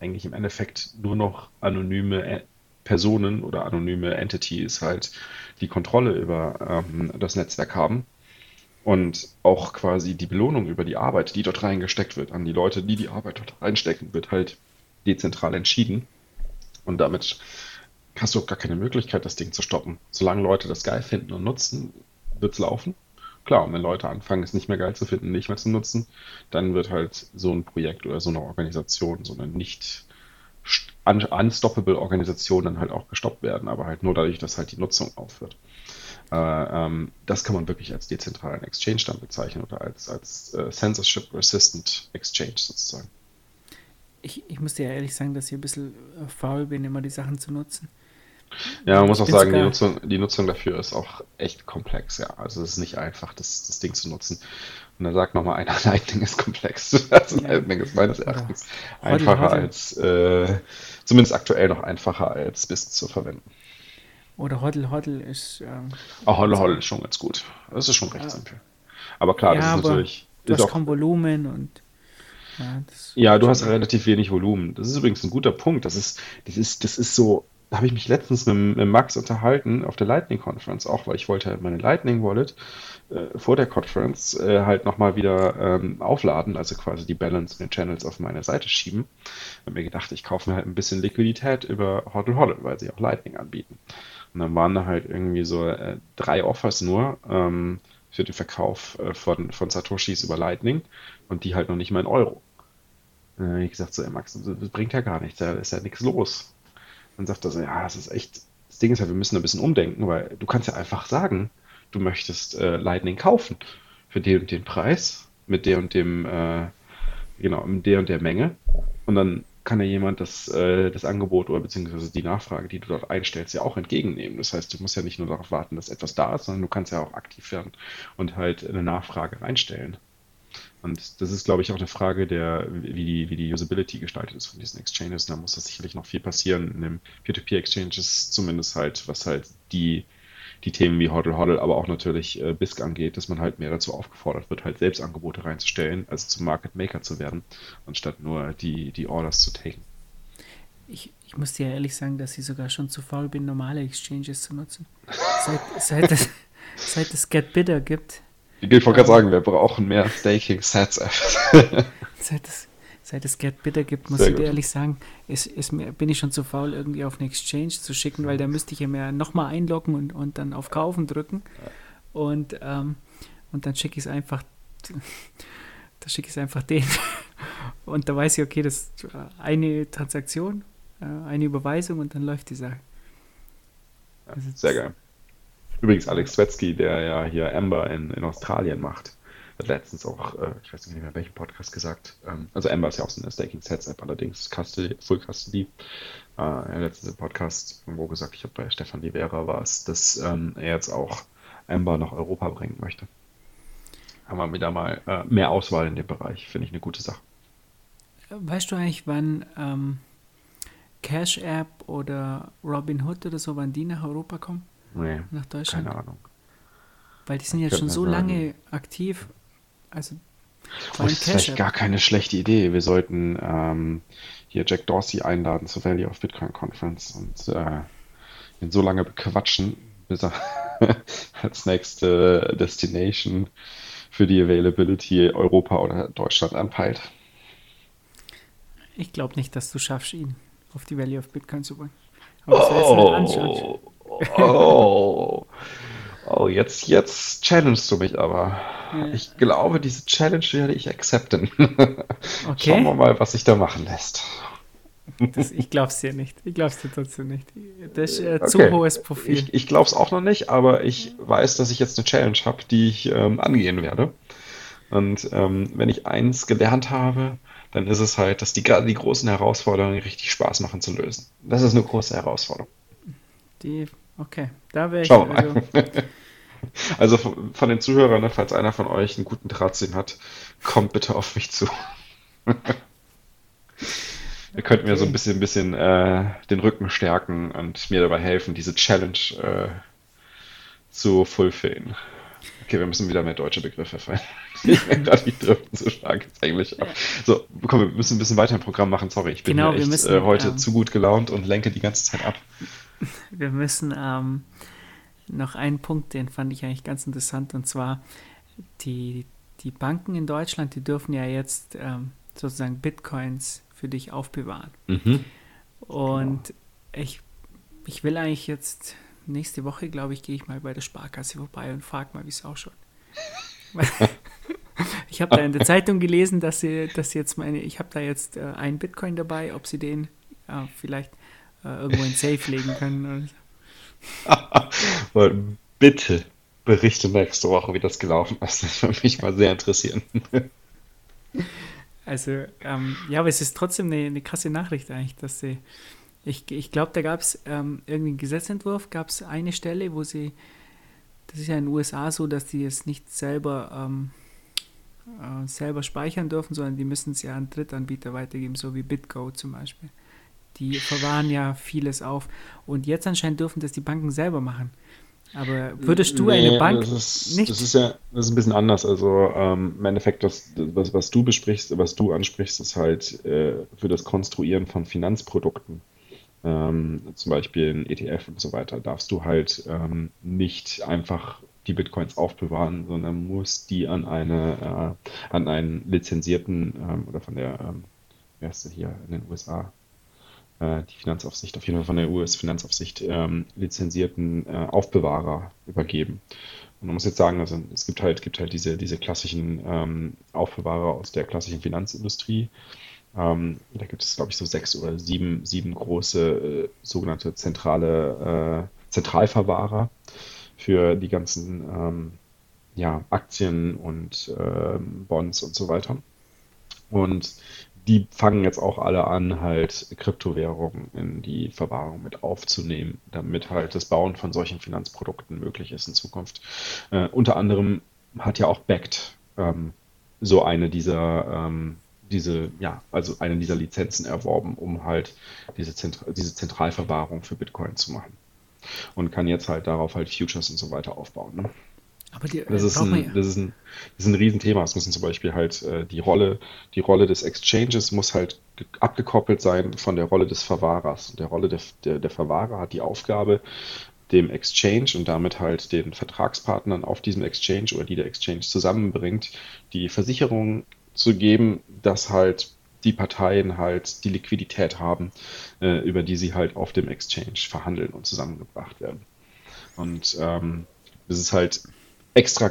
Speaker 6: eigentlich im Endeffekt nur noch anonyme äh, Personen oder anonyme Entities halt die Kontrolle über ähm, das Netzwerk haben und auch quasi die Belohnung über die Arbeit, die dort reingesteckt wird, an die Leute, die die Arbeit dort reinstecken, wird halt dezentral entschieden. Und damit hast du auch gar keine Möglichkeit, das Ding zu stoppen. Solange Leute das geil finden und nutzen, wird es laufen. Klar, und wenn Leute anfangen, es nicht mehr geil zu finden, nicht mehr zu nutzen, dann wird halt so ein Projekt oder so eine Organisation, so eine nicht un unstoppable Organisation dann halt auch gestoppt werden, aber halt nur dadurch, dass halt die Nutzung aufhört. Äh, ähm, das kann man wirklich als dezentralen Exchange dann bezeichnen oder als, als äh, Censorship-Resistant Exchange sozusagen.
Speaker 5: Ich, ich muss dir ja ehrlich sagen, dass ich ein bisschen äh, faul bin, immer die Sachen zu nutzen.
Speaker 6: Ja, man muss auch sagen, die Nutzung, die Nutzung dafür ist auch echt komplex, ja. Also es ist nicht einfach, das, das Ding zu nutzen. Und da sagt nochmal einer, Lightning ist komplex. Also
Speaker 5: Ja.
Speaker 6: Lightning ist meines Erachtens
Speaker 5: Hodl,
Speaker 6: einfacher als, äh, zumindest aktuell noch einfacher als BIS zu verwenden.
Speaker 5: Oder Hoddle Hoddle ist. Ähm,
Speaker 6: Auch Hodl Hodl ist schon ganz gut. Das ist schon recht simpel. Aber klar, das
Speaker 5: ja,
Speaker 6: ist
Speaker 5: aber
Speaker 6: natürlich.
Speaker 5: du
Speaker 6: Ist
Speaker 5: hast kaum Volumen und. Ja, das,
Speaker 6: Ja, du hast relativ wenig Volumen. Das ist übrigens ein guter Punkt. Das ist, das ist, das ist so, da habe ich mich letztens mit, mit Max unterhalten auf der Lightning Conference auch, weil ich wollte halt meine Lightning Wallet äh, vor der Conference äh, halt nochmal wieder ähm, aufladen, also quasi die Balance und den Channels auf meine Seite schieben. Und mir gedacht, ich kaufe mir halt ein bisschen Liquidität über Hodl Hodl, weil sie auch Lightning anbieten. Und dann waren da halt irgendwie so äh, drei Offers nur ähm, für den Verkauf äh, von, von Satoshis über Lightning und die halt noch nicht mal in Euro. Ich gesagt, so, ey Max, das bringt ja gar nichts, da ist ja nichts los. Dann sagt er so, ja, das ist echt, das Ding ist ja, wir müssen ein bisschen umdenken, weil du kannst ja einfach sagen, du möchtest äh, Lightning kaufen für den und den Preis, mit der und dem, äh, genau, mit der und der Menge. Und dann kann ja jemand das, äh, das Angebot oder beziehungsweise die Nachfrage, die du dort einstellst, ja auch entgegennehmen. Das heißt, du musst ja nicht nur darauf warten, dass etwas da ist, sondern du kannst ja auch aktiv werden und halt eine Nachfrage reinstellen. Und das ist, glaube ich, auch eine Frage der, wie die, wie die Usability gestaltet ist von diesen Exchanges. Da muss das sicherlich noch viel passieren in dem Peer-to-Peer-Exchanges, zumindest halt, was halt die, die Themen wie Hodl Hodl, aber auch natürlich äh, BISC angeht, dass man halt mehr dazu aufgefordert wird, halt selbst Angebote reinzustellen, also zum Market Maker zu werden, anstatt nur die, die Orders zu taken.
Speaker 5: Ich, ich muss dir ehrlich sagen, dass ich sogar schon zu faul bin, normale Exchanges zu nutzen. Seit, seit, es, seit es Get Bitter gibt,
Speaker 6: ich wollte gerade sagen, wir brauchen mehr Staking-Sets.
Speaker 5: seit, es, seit es Get Bitter gibt, muss Sehr ich dir ehrlich sagen, ist, ist mir, bin ich schon zu faul, irgendwie auf eine Exchange zu schicken, weil da müsste ich ja mehr nochmal einloggen und, und dann auf Kaufen drücken. Und, ähm, und dann schicke ich es einfach, da schicke ich es einfach den. Und da weiß ich, okay, das ist eine Transaktion, äh, eine Überweisung und dann läuft die Sache.
Speaker 6: Ja, sehr geil. Übrigens Alex Zwetzky, der ja hier Amber in, in Australien macht, hat letztens auch, äh, ich weiß nicht mehr welchen Podcast gesagt, ähm, also Amber ist ja auch so eine Staking Sets App, allerdings Custody, Full Custody. Äh, letztens im Podcast irgendwo gesagt, ich habe bei Stefan Livera war es, dass ähm, er jetzt auch Amber nach Europa bringen möchte. Haben wir wieder mal äh, mehr Auswahl in dem Bereich, finde ich eine gute Sache.
Speaker 5: Weißt du eigentlich, wann ähm, Cash App oder Robinhood oder so, wann die nach Europa kommen?
Speaker 6: Nee,
Speaker 5: nach Deutschland?
Speaker 6: Keine Ahnung.
Speaker 5: Weil die sind jetzt schon so lange aktiv. Also
Speaker 6: oh, das ist vielleicht gar keine schlechte Idee. Wir sollten ähm, hier Jack Dorsey einladen zur Valley of Bitcoin Conference und äh, ihn so lange bequatschen, bis er als nächste Destination für die Availability Europa oder Deutschland anpeilt.
Speaker 5: Ich glaube nicht, dass du schaffst, ihn auf die Valley of Bitcoin zu bringen. Aber das oh.
Speaker 6: Oh. Oh, jetzt, jetzt challengest du mich aber. Ja. Ich glaube, diese Challenge werde ich akzeptieren. Okay. Schauen wir mal, was sich da machen lässt.
Speaker 5: Das, ich glaube es dir nicht. Ich glaube es dir trotzdem nicht. Das ist äh, okay. zu hohes Profil.
Speaker 6: Ich, ich glaube es auch noch nicht, aber ich weiß, dass ich jetzt eine Challenge habe, die ich ähm, angehen werde. Und ähm, wenn ich eins gelernt habe, dann ist es halt, dass die, die großen Herausforderungen richtig Spaß machen zu lösen. Das ist eine große Herausforderung.
Speaker 5: Die Okay, da wäre ich.
Speaker 6: Schauen wir mal. Also, also von den Zuhörern, ne, falls einer von euch einen guten Drahtsinn hat, kommt bitte auf mich zu. Ihr könnt okay. mir so ein bisschen, ein bisschen äh, den Rücken stärken und mir dabei helfen, diese Challenge äh, zu fulfillen. Okay, wir müssen wieder mehr deutsche Begriffe fallen. ich bin gerade die driften so stark ins Englische ab. So, komm, wir müssen ein bisschen weiter im Programm machen. Sorry, ich bin genau, echt müssen, äh, heute ähm, zu gut gelaunt und lenke die ganze Zeit ab.
Speaker 5: wir müssen ähm, noch einen Punkt, den fand ich eigentlich ganz interessant, und zwar die, die Banken in Deutschland, die dürfen ja jetzt ähm, sozusagen Bitcoins für dich aufbewahren. Mhm. Und genau. ich, ich will eigentlich jetzt, nächste Woche, glaube ich, gehe ich mal bei der Sparkasse vorbei und frage mal, wie es ausschaut. ich habe da in der Zeitung gelesen, dass sie, dass sie jetzt meine, ich habe da jetzt äh, einen Bitcoin dabei, ob sie den äh, vielleicht äh, irgendwo in Safe legen können.
Speaker 6: Bitte berichte nächste Woche, wie das gelaufen ist. Das würde mich mal sehr interessieren.
Speaker 5: Also, ähm, ja, aber es ist trotzdem eine, eine krasse Nachricht eigentlich, dass sie, ich, ich glaube, da gab es ähm, irgendwie einen Gesetzentwurf, gab es eine Stelle, wo sie, das ist ja in den USA so, dass die es nicht selber, ähm, äh, selber speichern dürfen, sondern die müssen es ja an Drittanbieter weitergeben, so wie BitGo zum Beispiel. Die verwahren ja vieles auf. Und jetzt anscheinend dürfen das die Banken selber machen. Aber würdest du nee, eine Bank
Speaker 6: das ist, nicht? Das ist ja das ist ein bisschen anders. Also ähm, im Endeffekt, das, was, was du besprichst, was du ansprichst, ist halt äh, für das Konstruieren von Finanzprodukten, ähm, zum Beispiel ein ETF und so weiter, darfst du halt ähm, nicht einfach die Bitcoins aufbewahren, sondern musst die an eine äh, an einen lizenzierten ähm, oder von der ähm, wer ist das hier in den USA äh, die Finanzaufsicht, auf jeden Fall von der US-Finanzaufsicht ähm, lizenzierten äh, Aufbewahrer übergeben. Und man muss jetzt sagen, also es gibt halt, gibt halt diese, diese klassischen ähm, Aufbewahrer aus der klassischen Finanzindustrie. Ähm, da gibt es, glaube ich, so sechs oder sieben, sieben große äh, sogenannte zentrale äh, Zentralverwahrer für die ganzen ähm, ja, Aktien und ähm, Bonds und so weiter. Und die fangen jetzt auch alle an, halt Kryptowährungen in die Verwahrung mit aufzunehmen, damit halt das Bauen von solchen Finanzprodukten möglich ist in Zukunft. Äh, unter anderem hat ja auch Backed ähm, so eine dieser, ähm, diese, ja, also eine dieser Lizenzen erworben, um halt diese, Zentra diese Zentralverwahrung für Bitcoin zu machen. Und kann jetzt halt darauf halt Futures und so weiter aufbauen. Ne? Aber die, das, ist ein, das, ist ein, das ist ein Riesenthema. Es müssen zum Beispiel halt äh, die Rolle, die Rolle des Exchanges muss halt abgekoppelt sein von der Rolle des Verwahrers. Und der Rolle der, der, der Verwahrer hat die Aufgabe, dem Exchange und damit halt den Vertragspartnern auf diesem Exchange oder die der Exchange zusammenbringt, die Versicherung zu geben, dass halt die Parteien halt die Liquidität haben, äh, über die sie halt auf dem Exchange verhandeln und zusammengebracht werden. Und ähm, das ist halt extra,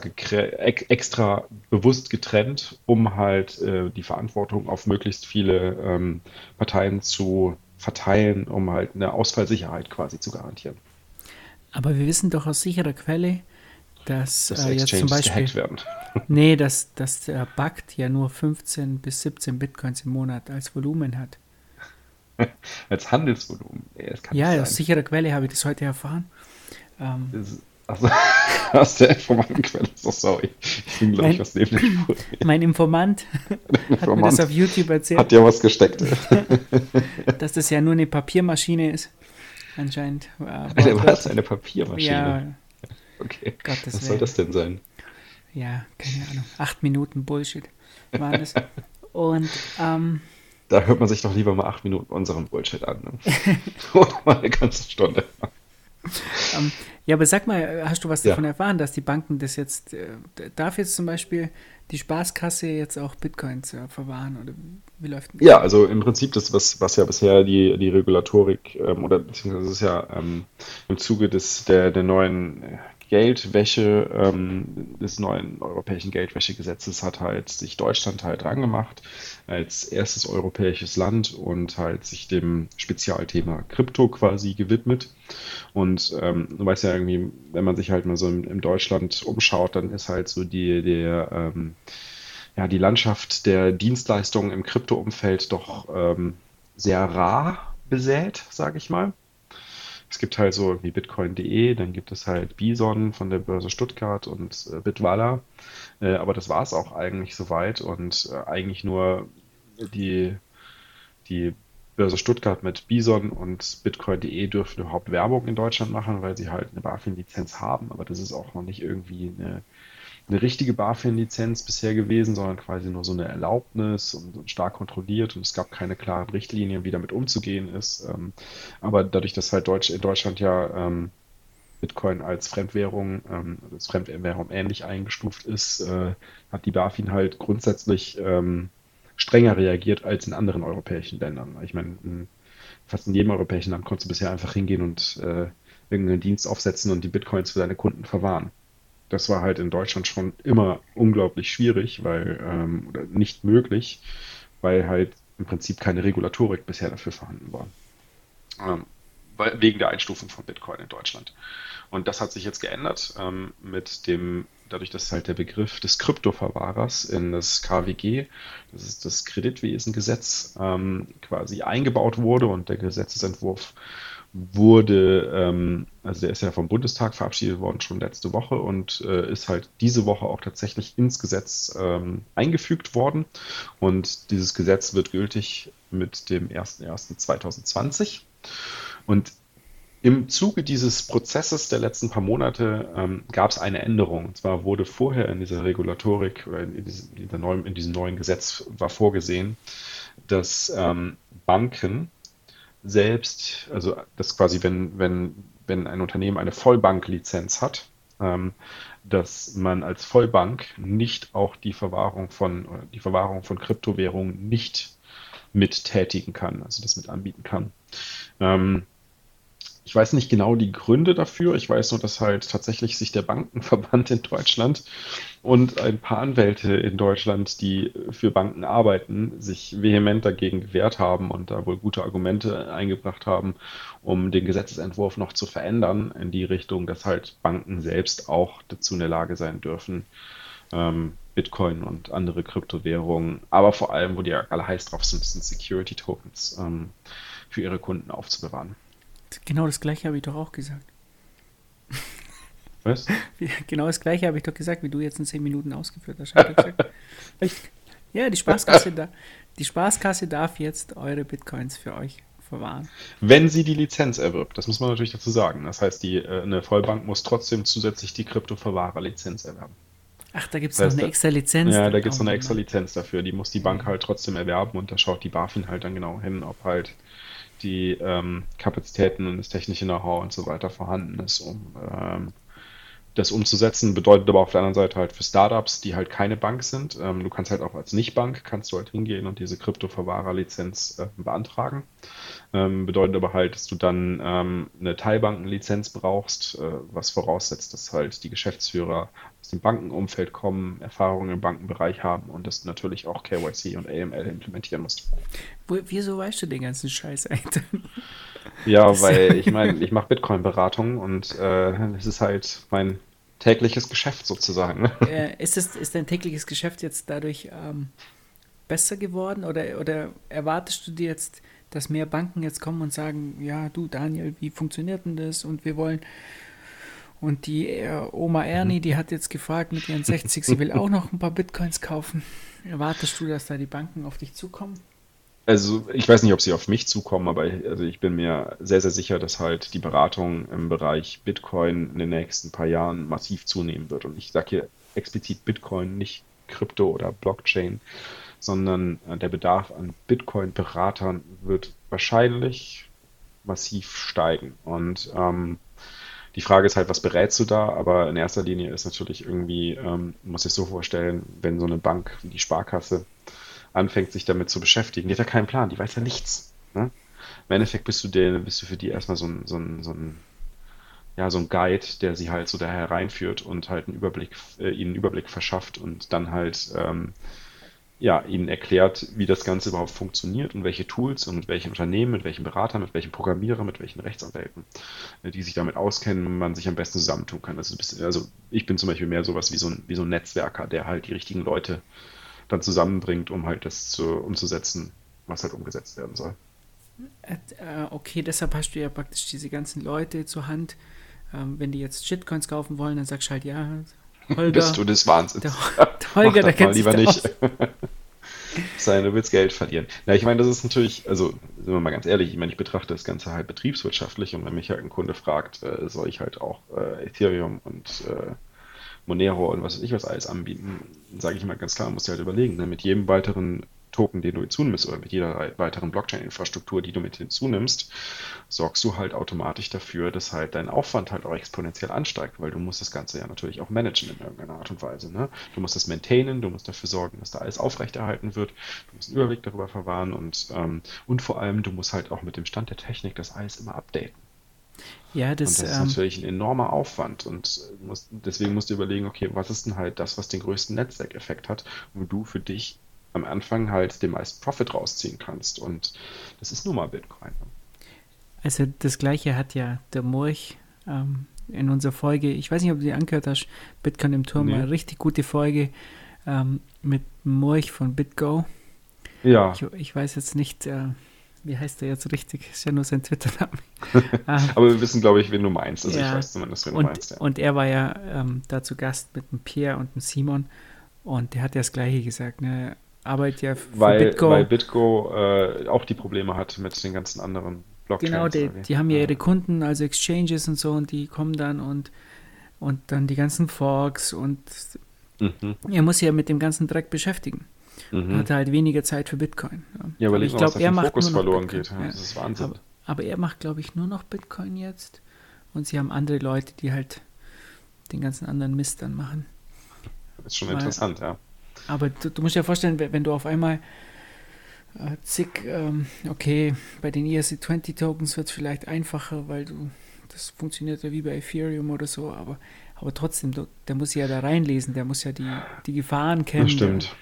Speaker 6: extra bewusst getrennt, um halt äh, die Verantwortung auf möglichst viele ähm, Parteien zu verteilen, um halt eine Ausfallsicherheit quasi zu garantieren.
Speaker 5: Aber wir wissen doch aus sicherer Quelle, dass,
Speaker 6: dass äh, jetzt zum Beispiel werden.
Speaker 5: nee, dass, dass der BACT ja nur 15 bis 17 Bitcoins im Monat als Volumen hat.
Speaker 6: als Handelsvolumen?
Speaker 5: Ja, aus sicherer Quelle habe ich das heute erfahren.
Speaker 6: Ähm, das also, aus der Informantenquelle. So sorry. Ich bin, glaube ich, was neben.
Speaker 5: Mein Informant, Informant hat mir das auf YouTube erzählt.
Speaker 6: Hat ja was gesteckt.
Speaker 5: dass das ja nur eine Papiermaschine ist. Anscheinend.
Speaker 6: Äh, was? Eine Papiermaschine?
Speaker 5: Ja.
Speaker 6: Okay. Gottes was soll das denn sein?
Speaker 5: Ja, keine Ahnung. Acht Minuten Bullshit waren das. Und ähm,
Speaker 6: da hört man sich doch lieber mal acht Minuten unseren Bullshit an. Ne? Oder mal eine ganze Stunde.
Speaker 5: Ähm, ja, aber sag mal, hast du was davon ja. erfahren, dass die Banken das jetzt, äh, darf jetzt zum Beispiel die Spaßkasse jetzt auch Bitcoins äh, verwahren oder wie läuft das?
Speaker 6: Ja, also im Prinzip das, was, was ja bisher die, die Regulatorik ähm, oder beziehungsweise das ist ja ähm, im Zuge des, der, der neuen Geldwäsche, ähm, des neuen europäischen Geldwäschegesetzes hat halt sich Deutschland halt dran gemacht als erstes europäisches Land und halt sich dem Spezialthema Krypto quasi gewidmet. Und ähm, du weißt ja irgendwie, wenn man sich halt mal so in, in Deutschland umschaut, dann ist halt so die, der, ähm, ja, die Landschaft der Dienstleistungen im Krypto-Umfeld doch ähm, sehr rar besät, sage ich mal. Es gibt halt so wie Bitcoin.de, dann gibt es halt Bison von der Börse Stuttgart und äh, Bitwala. Äh, aber das war es auch eigentlich soweit und äh, eigentlich nur die, die Börse Stuttgart mit Bison und Bitcoin.de dürfen überhaupt Werbung in Deutschland machen, weil sie halt eine BaFin-Lizenz haben. Aber das ist auch noch nicht irgendwie eine eine richtige BaFin-Lizenz bisher gewesen, sondern quasi nur so eine Erlaubnis und, stark kontrolliert und es gab keine klaren Richtlinien, wie damit umzugehen ist. Ähm, aber dadurch, dass halt Deutsch, in Deutschland ja ähm, Bitcoin als Fremdwährung, ähm, als Fremdwährung ähnlich eingestuft ist, äh, hat die BaFin halt grundsätzlich ähm, strenger reagiert als in anderen europäischen Ländern. Ich meine, in, fast in jedem europäischen Land konntest du bisher einfach hingehen und äh, irgendeinen Dienst aufsetzen und die Bitcoins für deine Kunden verwahren das war halt in Deutschland schon immer unglaublich schwierig, weil ähm, oder nicht möglich, weil halt im Prinzip keine Regulatorik bisher dafür vorhanden war. Ähm, weil, wegen der Einstufung von Bitcoin in Deutschland. Und das hat sich jetzt geändert ähm, mit dem, dadurch, dass halt der Begriff des Kryptoverwahrers in das KWG, das ist das Kreditwesengesetz, ähm, quasi eingebaut wurde und der Gesetzesentwurf wurde, ähm, also der ist ja vom Bundestag verabschiedet worden schon letzte Woche und äh, ist halt diese Woche auch tatsächlich ins Gesetz ähm, eingefügt worden. Und dieses Gesetz wird gültig mit dem 01.01.2020. Und im Zuge dieses Prozesses der letzten paar Monate ähm, gab es eine Änderung. Und zwar wurde vorher in dieser Regulatorik, in, diesem, in, neuen, in diesem neuen Gesetz war vorgesehen, dass ähm, Banken selbst, also das quasi, wenn, wenn, wenn ein Unternehmen eine Vollbanklizenz hat, ähm, dass man als Vollbank nicht auch die Verwahrung von die Verwahrung von Kryptowährungen nicht mit tätigen kann, also das mit anbieten kann. Ähm, ich weiß nicht genau die Gründe dafür. Ich weiß nur, dass halt tatsächlich sich der Bankenverband in Deutschland und ein paar Anwälte in Deutschland, die für Banken arbeiten, sich vehement dagegen gewehrt haben und da wohl gute Argumente eingebracht haben, um den Gesetzesentwurf noch zu verändern in die Richtung, dass halt Banken selbst auch dazu in der Lage sein dürfen, ähm, Bitcoin und andere Kryptowährungen, aber vor allem, wo die alle heiß drauf sind, sind Security Tokens ähm, für ihre Kunden aufzubewahren.
Speaker 5: Genau das gleiche habe ich doch auch gesagt.
Speaker 6: Was?
Speaker 5: Genau das gleiche habe ich doch gesagt, wie du jetzt in zehn Minuten ausgeführt hast. Ja, die Spaßkasse, da, die Spaßkasse darf jetzt eure Bitcoins für euch verwahren.
Speaker 6: Wenn sie die Lizenz erwirbt, das muss man natürlich dazu sagen. Das heißt, die, äh, eine Vollbank muss trotzdem zusätzlich die Kryptoverwahrer-Lizenz erwerben.
Speaker 5: Ach, da gibt es noch
Speaker 6: heißt,
Speaker 5: eine extra Lizenz.
Speaker 6: Ja, da gibt es noch eine extra Lizenz dafür. Die muss die Bank halt trotzdem erwerben und da schaut die BaFin halt dann genau hin, ob halt die ähm, Kapazitäten und das technische Know-how und so weiter vorhanden ist, um ähm, das umzusetzen. Bedeutet aber auf der anderen Seite halt für Startups, die halt keine Bank sind. Ähm, du kannst halt auch als Nicht-Bank, kannst du halt hingehen und diese Kryptoverwahrer-Lizenz äh, beantragen. Ähm, bedeutet aber halt, dass du dann ähm, eine Teilbankenlizenz brauchst, äh, was voraussetzt, dass halt die Geschäftsführer aus dem Bankenumfeld kommen, Erfahrungen im Bankenbereich haben und dass du natürlich auch KYC und AML implementieren musst.
Speaker 5: Wo, wieso weißt du den ganzen Scheiß eigentlich?
Speaker 6: Ja, weil ich meine, ich mache Bitcoin-Beratung und äh, das ist halt mein tägliches Geschäft sozusagen.
Speaker 5: Äh, ist, es, ist dein tägliches Geschäft jetzt dadurch ähm, besser geworden oder, oder erwartest du dir jetzt, dass mehr Banken jetzt kommen und sagen, ja, du Daniel, wie funktioniert denn das? Und wir wollen. Und die äh, Oma Ernie, die hat jetzt gefragt mit ihren 60, sie will auch noch ein paar Bitcoins kaufen. Erwartest du, dass da die Banken auf dich zukommen?
Speaker 6: Also ich weiß nicht, ob sie auf mich zukommen, aber ich, also ich bin mir sehr, sehr sicher, dass halt die Beratung im Bereich Bitcoin in den nächsten paar Jahren massiv zunehmen wird. Und ich sage hier explizit Bitcoin, nicht Krypto oder Blockchain, sondern äh, der Bedarf an Bitcoin-Beratern wird wahrscheinlich massiv steigen. Und ähm, die Frage ist halt, was berätst du da? Aber in erster Linie ist natürlich irgendwie, ähm, muss ich so vorstellen, wenn so eine Bank wie die Sparkasse anfängt, sich damit zu beschäftigen, die hat ja keinen Plan, die weiß ja nichts. Ne? Im Endeffekt bist du der, bist du für die erstmal so ein, so ein, so ein, ja, so ein Guide, der sie halt so da hereinführt und halt einen Überblick, äh, ihnen einen Überblick verschafft und dann halt ähm, ja, ihnen erklärt, wie das Ganze überhaupt funktioniert und welche Tools und mit welchen Unternehmen, mit welchen Beratern, mit welchen Programmierern, mit welchen Rechtsanwälten, äh, die sich damit auskennen, man sich am besten zusammentun kann. Also, bisschen- also ich bin zum Beispiel mehr sowas wie so ein, wie so ein Netzwerker, der halt die richtigen Leute dann zusammenbringt, um halt das zu, umzusetzen, was halt umgesetzt werden soll.
Speaker 5: Äh, okay, deshalb hast du ja praktisch diese ganzen Leute zur Hand. Ähm, wenn die jetzt Shitcoins kaufen wollen, dann sagst du halt, ja, Holger,
Speaker 6: Bist du des Wahnsinns?
Speaker 5: der, der Holger, der kennt sich
Speaker 6: nicht. Sein, du willst Geld verlieren. Na, ich meine, das ist natürlich, also sind wir mal ganz ehrlich, ich meine, ich betrachte das Ganze halt betriebswirtschaftlich und wenn mich halt ein Kunde fragt, äh, soll ich halt auch äh, Ethereum und äh, Monero und was weiß ich was alles anbieten, sage ich mal ganz klar, musst du halt überlegen, ne? mit jedem weiteren Token, den du hinzunimmst oder mit jeder weiteren Blockchain-Infrastruktur, die du mit hinzunimmst, sorgst du halt automatisch dafür, dass halt dein Aufwand halt auch exponentiell ansteigt, weil du musst das Ganze ja natürlich auch managen in irgendeiner Art und Weise. Ne? Du musst das maintainen, du musst dafür sorgen, dass da alles aufrechterhalten wird, du musst einen Überblick darüber verwahren und, ähm, und vor allem, du musst halt auch mit dem Stand der Technik das alles immer updaten.
Speaker 5: Ja,
Speaker 6: Und
Speaker 5: das,
Speaker 6: das ist
Speaker 5: ähm,
Speaker 6: natürlich ein enormer Aufwand und musst, deswegen musst du überlegen, okay, was ist denn halt das, was den größten Netzwerkeffekt hat, wo du für dich am Anfang halt den meisten Profit rausziehen kannst. Und das ist nun mal Bitcoin.
Speaker 5: also das gleiche hat ja der Morch ähm, in unserer Folge, ich weiß nicht, ob du die angehört hast, Bitcoin im Turm,
Speaker 6: Nee.
Speaker 5: eine richtig gute Folge ähm, mit Morch von BitGo.
Speaker 6: Ja,
Speaker 5: Ich, ich weiß jetzt nicht, äh, wie heißt der jetzt richtig, ist ja nur sein Twitter-Name. Ah,
Speaker 6: aber wir wissen, glaube ich, wen du meinst. Also ich
Speaker 5: Ja.
Speaker 6: weiß zumindest, wen du
Speaker 5: und,
Speaker 6: meinst. Ja.
Speaker 5: und er war ja ähm, da zu Gast mit dem Pierre und dem Simon und der hat ja das gleiche gesagt, ne? Arbeitet ja für
Speaker 6: weil,
Speaker 5: BitGo.
Speaker 6: weil BitGo äh, auch die Probleme hat mit den ganzen anderen Blockchains.
Speaker 5: Genau, die, die haben ja ihre Kunden, also Exchanges und so, und die kommen dann und, und dann die ganzen Forks und
Speaker 6: Mhm.
Speaker 5: er muss sich ja mit dem ganzen Dreck beschäftigen.
Speaker 6: Mhm.
Speaker 5: Hat halt weniger Zeit für Bitcoin.
Speaker 6: Ja,
Speaker 5: aber
Speaker 6: überleg
Speaker 5: ich glaube, er macht
Speaker 6: Fokus
Speaker 5: nur noch
Speaker 6: verloren
Speaker 5: Bitcoin.
Speaker 6: geht. Ja,
Speaker 5: Ja.
Speaker 6: Das ist Wahnsinn.
Speaker 5: Aber, aber er macht, glaube ich, nur noch Bitcoin jetzt und sie haben andere Leute, die halt den ganzen anderen Mist dann machen.
Speaker 6: Das ist schon
Speaker 5: weil-
Speaker 6: interessant, ja.
Speaker 5: Aber du, du musst dir vorstellen, wenn du auf einmal äh, zig, ähm, okay, bei den ERC20-Tokens wird es vielleicht einfacher, weil du, das funktioniert ja wie bei Ethereum oder so, aber, aber trotzdem, du, der muss ja da reinlesen, der muss ja die, die Gefahren kennen.
Speaker 6: Das stimmt.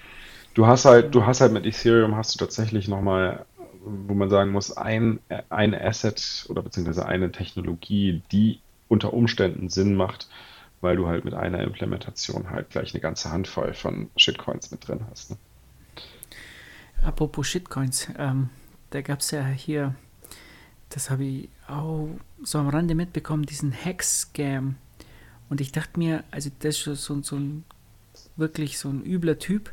Speaker 6: Du hast halt, du hast halt mit Ethereum hast du tatsächlich nochmal, wo man sagen muss, ein, ein Asset oder beziehungsweise eine Technologie, die unter Umständen Sinn macht, weil du halt mit einer Implementation halt gleich eine ganze Handvoll von Shitcoins mit drin hast. Ne?
Speaker 5: Apropos Shitcoins, ähm, da gab es ja hier, das habe ich auch so am Rande mitbekommen, diesen Hack-Scam. Und ich dachte mir, also das ist so, so ein wirklich so ein übler Typ.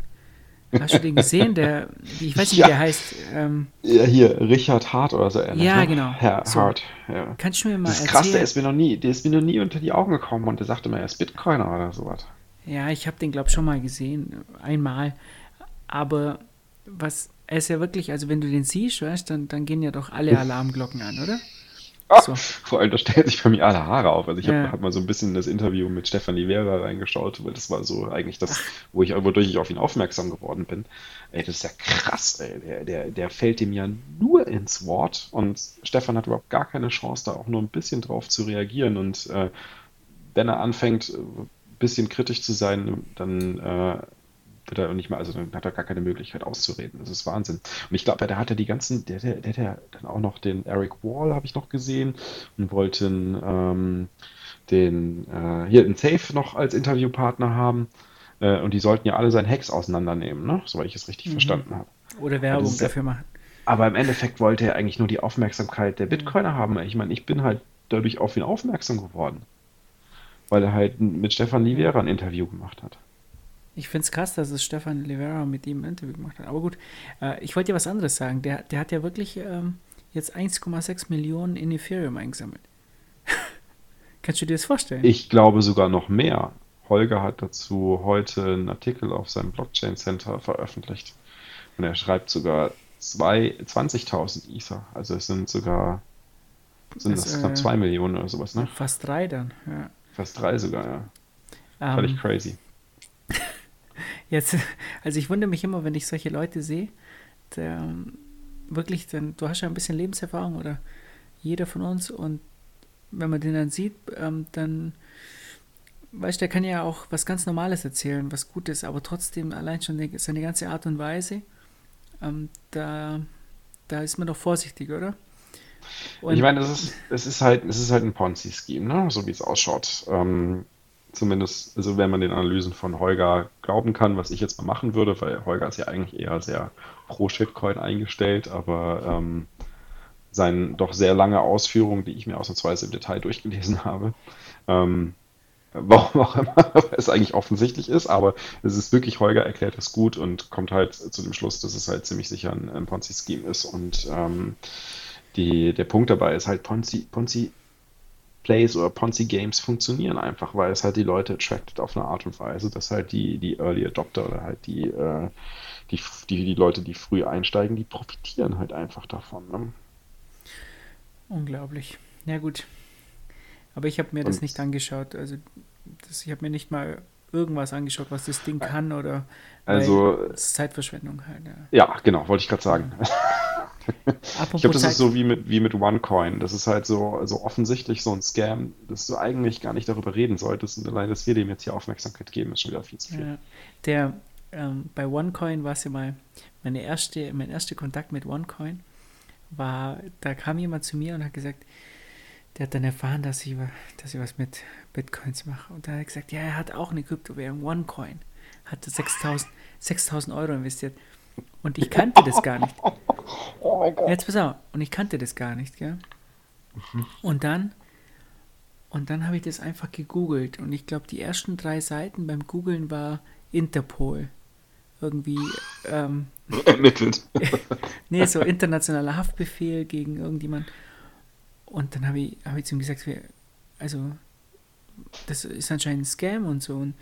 Speaker 5: Hast du den gesehen? Der, ich weiß nicht, ja. wie der heißt. Ähm,
Speaker 6: ja, hier, Richard Hart oder so.
Speaker 5: Ähnlich, ja, ne? genau.
Speaker 6: Herr
Speaker 5: so.
Speaker 6: Hart, ja.
Speaker 5: Kannst du mir mal
Speaker 6: das ist erzählen? krass, der ist mir noch nie, der ist mir noch nie unter die Augen gekommen und der sagte mir, er ist Bitcoiner oder sowas.
Speaker 5: Ja, ich habe den, glaube ich, schon mal gesehen. Einmal. Aber was, er ist ja wirklich, also wenn du den siehst, weißt, dann, dann gehen ja doch alle Alarmglocken an, oder?
Speaker 6: Ah, so. Vor allem, da stellen sich bei mir alle Haare auf. Also ich habe ja. hab mal so ein bisschen in das Interview mit Stefan Livera reingeschaut, weil das war so eigentlich das, wo ich, wodurch ich auf ihn aufmerksam geworden bin. Ey, das ist ja krass, ey. Der, der, der fällt ihm ja nur ins Wort und Stefan hat überhaupt gar keine Chance, da auch nur ein bisschen drauf zu reagieren. Und äh, wenn er anfängt, ein bisschen kritisch zu sein, dann äh, wird er nicht mehr, also dann hat er gar keine Möglichkeit auszureden. Das ist Wahnsinn. Und ich glaube, der hatte die ganzen, der, der, der, der dann auch noch den Eric Wall, habe ich noch gesehen, und wollten ähm, den, äh, hier den Safe noch als Interviewpartner haben. Äh, und die sollten ja alle seinen Hex auseinandernehmen, ne? soweit ich es richtig mhm. verstanden habe.
Speaker 5: Oder Werbung ist, dafür machen.
Speaker 6: Aber im Endeffekt wollte er eigentlich nur die Aufmerksamkeit der Bitcoiner haben. Ich meine, ich bin halt dadurch auf ihn aufmerksam geworden. Weil er halt mit Stefan Livera ein Interview gemacht hat.
Speaker 5: Ich finde es krass, dass es Stefan Rivera mit ihm ein Interview gemacht hat. Aber gut, äh, ich wollte dir was anderes sagen. Der, der hat ja wirklich ähm, jetzt 1,6 Millionen in Ethereum eingesammelt. Kannst du dir das vorstellen?
Speaker 6: Ich glaube sogar noch mehr. Holger hat dazu heute einen Artikel auf seinem Blockchain Center veröffentlicht. Und er schreibt sogar 20.000 Ether. Also es sind sogar sind das, das knapp 2 äh, Millionen oder sowas, ne?
Speaker 5: Fast drei dann, ja.
Speaker 6: Fast drei sogar, ja. Um, Völlig ähm, crazy.
Speaker 5: Jetzt, also ich wundere mich immer, wenn ich solche Leute sehe, der wirklich, dann, du hast ja ein bisschen Lebenserfahrung oder jeder von uns und wenn man den dann sieht, ähm, dann weißt du, der kann ja auch was ganz Normales erzählen, was Gutes, aber trotzdem allein schon die, seine ganze Art und Weise, ähm, da, da ist man doch vorsichtig, oder?
Speaker 6: Und ich meine, es ist, es ist halt, es ist halt ein Ponzi-Scheme, ne? so wie es ausschaut. Ähm, zumindest, also wenn man den Analysen von Holger glauben kann, was ich jetzt mal machen würde, weil Holger ist ja eigentlich eher sehr pro Shitcoin eingestellt, aber ähm, seine doch sehr lange Ausführungen, die ich mir ausnahmsweise im Detail durchgelesen habe, ähm, warum auch immer es eigentlich offensichtlich ist, aber es ist wirklich, Holger erklärt es gut und kommt halt zu dem Schluss, dass es halt ziemlich sicher ein, ein Ponzi-Scheme ist und ähm, die, der Punkt dabei ist halt, Ponzi, Ponzi Plays oder Ponzi Games funktionieren einfach, weil es halt die Leute attracted auf eine Art und Weise, dass halt die, die Early Adopter oder halt die, äh, die, die, die Leute, die früh einsteigen, die profitieren halt einfach davon. Ne?
Speaker 5: Unglaublich. Ja gut. Aber ich habe mir und das nicht angeschaut. Also das, ich habe mir nicht mal irgendwas angeschaut, was das Ding kann oder
Speaker 6: also
Speaker 5: Zeitverschwendung halt.
Speaker 6: Ja, ja genau, wollte ich gerade sagen. ich glaube, das ist so wie mit, wie mit OneCoin. Das ist halt so, so offensichtlich so ein Scam, dass du eigentlich gar nicht darüber reden solltest. Und allein, dass wir dem jetzt hier Aufmerksamkeit geben, ist schon wieder viel zu viel. Ja.
Speaker 5: Der, ähm, bei OneCoin war es ja mal meine erste, mein erster Kontakt mit OneCoin war, da kam jemand zu mir und hat gesagt, der hat dann erfahren, dass ich, dass ich was mit Bitcoins mache. Und da hat er gesagt, ja, er hat auch eine Kryptowährung, OneCoin. Hatte 6000 6000 Euro investiert. Und ich kannte das gar nicht. Oh mein Gott. Jetzt pass auf. Und ich kannte das gar nicht, gell? Mhm. Und dann, und dann habe ich das einfach gegoogelt. Und ich glaube, die ersten drei Seiten beim Googlen war Interpol. Irgendwie, ähm,
Speaker 6: Ermittelt.
Speaker 5: nee, so internationaler Haftbefehl gegen irgendjemand. Und dann habe ich, hab ich zu ihm gesagt, also, das ist anscheinend ein Scam und so. Und,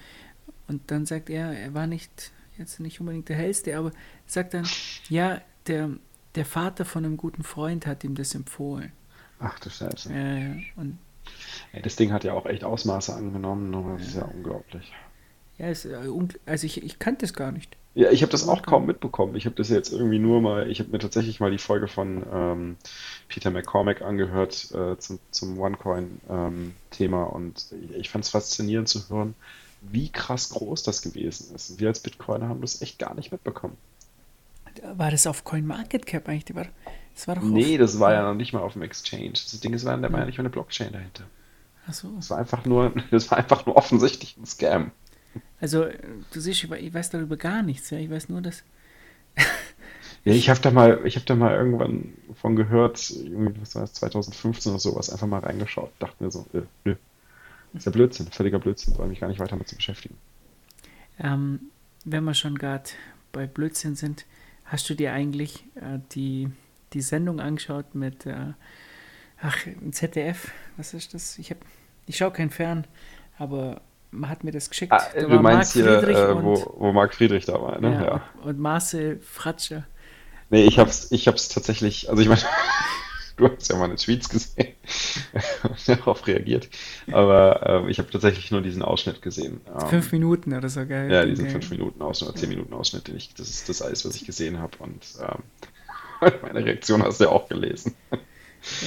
Speaker 5: und dann sagt er, er war nicht jetzt nicht unbedingt der hellste, aber sagt dann, ja, der, der Vater von einem guten Freund hat ihm das empfohlen.
Speaker 6: Ach du Scheiße.
Speaker 5: Ja, ja. Und
Speaker 6: ja, das Ding hat ja auch echt Ausmaße angenommen, das ist ja unglaublich.
Speaker 5: Ja, es, äh, also ich, ich kannte es gar nicht.
Speaker 6: Ja, ich habe das auch kaum mitbekommen. Ich habe das jetzt irgendwie nur mal, ich habe mir tatsächlich mal die Folge von ähm, Peter McCormack angehört äh, zum, zum OneCoin-Thema ähm, und ich, ich fand es faszinierend zu hören, wie krass groß das gewesen ist. Wir als Bitcoiner haben das echt gar nicht mitbekommen.
Speaker 5: War das auf CoinMarketCap eigentlich?
Speaker 6: Das war doch nee, das war ja noch nicht mal auf dem Exchange. Das Ding ist, da war ja nicht mal eine Blockchain dahinter.
Speaker 5: Ach so.
Speaker 6: Das war einfach nur, das war einfach nur offensichtlich ein Scam.
Speaker 5: Also, du siehst, ich weiß darüber gar nichts. Ja? Ich weiß nur, dass.
Speaker 6: ja, ich habe da mal, ich habe da mal irgendwann von gehört, irgendwie, was war das, 2015 oder sowas, einfach mal reingeschaut. Dachte mir so, äh, nö. Ist ja Blödsinn, völliger Blödsinn, brauche mich gar nicht weiter mit zu beschäftigen.
Speaker 5: Ähm, wenn wir schon gerade bei Blödsinn sind, hast du dir eigentlich äh, die, die Sendung angeschaut mit, äh, ach, ZDF, was ist das? Ich, hab, ich schaue kein Fern, aber man hat mir das geschickt.
Speaker 6: Ah,
Speaker 5: da
Speaker 6: du meinst hier, äh, wo, wo Marc Friedrich da war, ne?
Speaker 5: Ja, ja. Und, und Marcel Fratscher.
Speaker 6: Nee, ich hab's, ich hab's tatsächlich, also ich meine, du hast ja meine Tweets gesehen und darauf reagiert. Aber äh, ich habe tatsächlich nur diesen Ausschnitt gesehen.
Speaker 5: Ähm, fünf Minuten oder so, geil.
Speaker 6: Ja, diesen fünf Minuten Ausschnitt oder zehn Minuten Ausschnitt, den ich, das ist das alles, was ich gesehen habe. Und ähm, meine Reaktion hast du ja auch gelesen.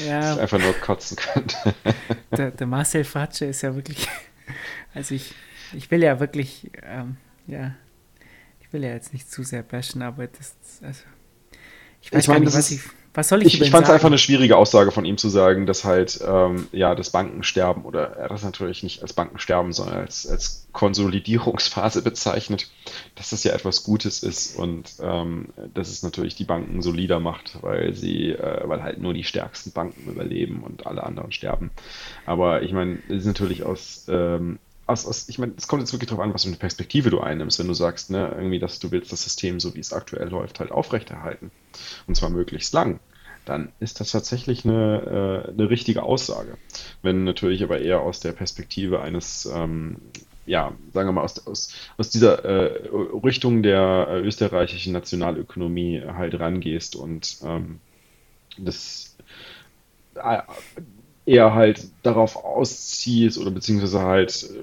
Speaker 6: Ja. Dass ich einfach nur kotzen könnte.
Speaker 5: Der, der Marcel Fratscher ist ja wirklich also ich, ich will ja wirklich, ähm, ja, ich will ja jetzt nicht zu sehr bashen, aber das, also, ich weiß ich meine, nicht, was ich, was soll ich
Speaker 6: Ich, ich fand es einfach eine schwierige Aussage von ihm zu sagen, dass halt, ähm, ja, das Bankensterben oder er das natürlich nicht als Bankensterben, sondern als, als Konsolidierungsphase bezeichnet, dass das ja etwas Gutes ist und ähm, dass es natürlich die Banken solider macht, weil sie, äh, weil halt nur die stärksten Banken überleben und alle anderen sterben. Aber ich meine, es ist natürlich aus ähm, aus, aus, ich meine, es kommt jetzt wirklich darauf an, was für eine Perspektive du einnimmst, wenn du sagst, ne, irgendwie, dass du willst das System, so wie es aktuell läuft, halt aufrechterhalten. Und zwar möglichst lang. Dann ist das tatsächlich eine, äh, eine richtige Aussage. Wenn natürlich aber eher aus der Perspektive eines, ähm, ja, sagen wir mal, aus, aus, aus dieser äh, Richtung der äh, österreichischen Nationalökonomie halt rangehst und ähm, das äh, eher halt darauf ausziehst oder beziehungsweise halt äh,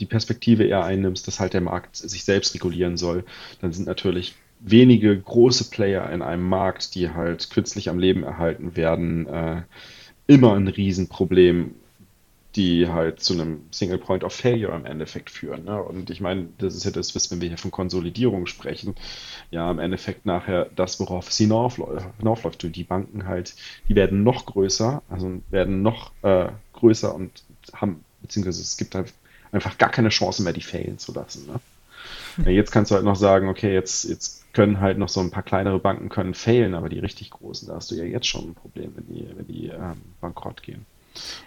Speaker 6: die Perspektive eher einnimmst, dass halt der Markt sich selbst regulieren soll, dann sind natürlich wenige große Player in einem Markt, die halt künstlich am Leben erhalten werden, äh, immer ein Riesenproblem, die halt zu einem Single Point of Failure im Endeffekt führen. Ne? Und ich meine, das ist ja das, was wenn wir hier von Konsolidierung sprechen, ja im Endeffekt nachher das, worauf es hinaufläuft. Die Banken halt, die werden noch größer, also werden noch äh, größer und haben, beziehungsweise es gibt halt einfach gar keine Chance mehr, die failen zu lassen. Ne? Jetzt kannst du halt noch sagen, okay, jetzt, jetzt können halt noch so ein paar kleinere Banken können failen, aber die richtig großen, da hast du ja jetzt schon ein Problem, wenn die, wenn die ähm, bankrott gehen.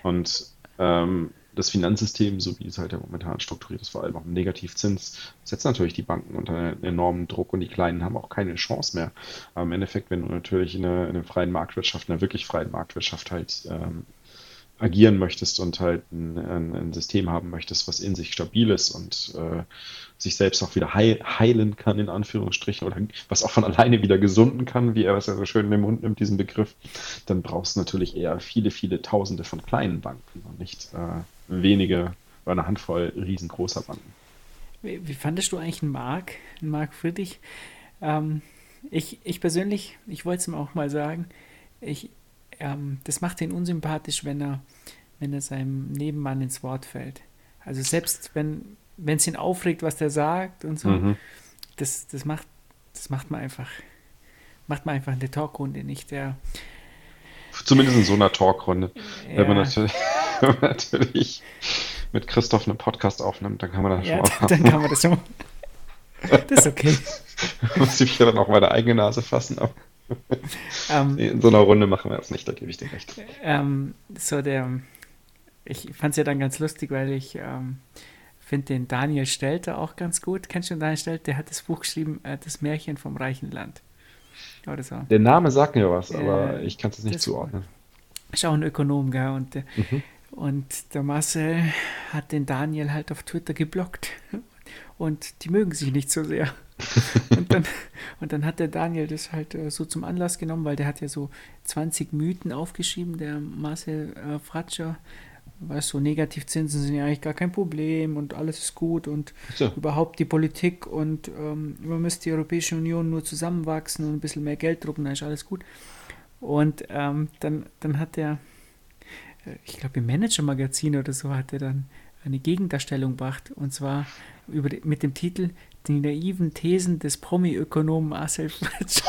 Speaker 6: Und ähm, das Finanzsystem, so wie es halt ja momentan strukturiert ist, vor allem auch im Negativzins, setzt natürlich die Banken unter einen enormen Druck und die Kleinen haben auch keine Chance mehr. Aber im Endeffekt, wenn du natürlich in einer, in freien Marktwirtschaft, in einer wirklich freien Marktwirtschaft halt ähm, agieren möchtest und halt ein, ein, ein, System haben möchtest, was in sich stabil ist und äh, sich selbst auch wieder heil, heilen kann, in Anführungsstrichen, oder was auch von alleine wieder gesunden kann, wie er es ja so schön in den Mund nimmt, diesen Begriff, dann brauchst du natürlich eher viele, viele Tausende von kleinen Banken und nicht äh, wenige oder eine Handvoll riesengroßer Banken.
Speaker 5: Wie, wie fandest du eigentlich einen Marc, einen Marc Friedrich? Ähm, ich, ich persönlich, ich wollte es ihm auch mal sagen, ich, ähm, das macht ihn unsympathisch, wenn er, wenn er seinem Nebenmann ins Wort fällt. Also selbst wenn wenn es ihn aufregt, was der sagt und so, mhm. das, das macht das macht man einfach macht man einfach in der Talkrunde nicht. Der,
Speaker 6: Zumindest in so einer Talkrunde. Ja. Wenn, man natürlich, wenn man natürlich mit Christoph einen Podcast aufnimmt, dann kann man das
Speaker 5: ja, schon mal dann kann man das schon Das ist okay.
Speaker 6: Muss ich mich ja dann auch meine eigene Nase fassen, aber ähm, in so einer Runde machen wir das nicht, da gebe ich dir recht.
Speaker 5: Ähm, so der, ich fand es ja dann ganz lustig, weil ich ähm, finde den Daniel Stelter auch ganz gut. Kennst du den Daniel Stelter? Der hat das Buch geschrieben, äh, Das Märchen vom reichen Land.
Speaker 6: Oder so. Der Name sagt mir was, aber äh, ich kann es nicht zuordnen.
Speaker 5: Ist auch ein Ökonom, gell? Und, äh, mhm. und der Marcel hat den Daniel halt auf Twitter geblockt. Und die mögen sich nicht so sehr. und, dann, und dann hat der Daniel das halt äh, so zum Anlass genommen, weil der hat ja so 20 Mythen aufgeschrieben, der Marcel äh, Fratscher. Weißt du, Negativzinsen sind ja eigentlich gar kein Problem und alles ist gut und so. überhaupt die Politik und ähm, man müsste die Europäische Union nur zusammenwachsen und ein bisschen mehr Geld drucken, dann ist alles gut. Und ähm, dann, dann hat er, äh, ich glaube im Manager-Magazin oder so, hat er dann eine Gegendarstellung gebracht und zwar über, mit dem Titel Die naiven Thesen des Promi-Ökonomen Marcel Fritsch.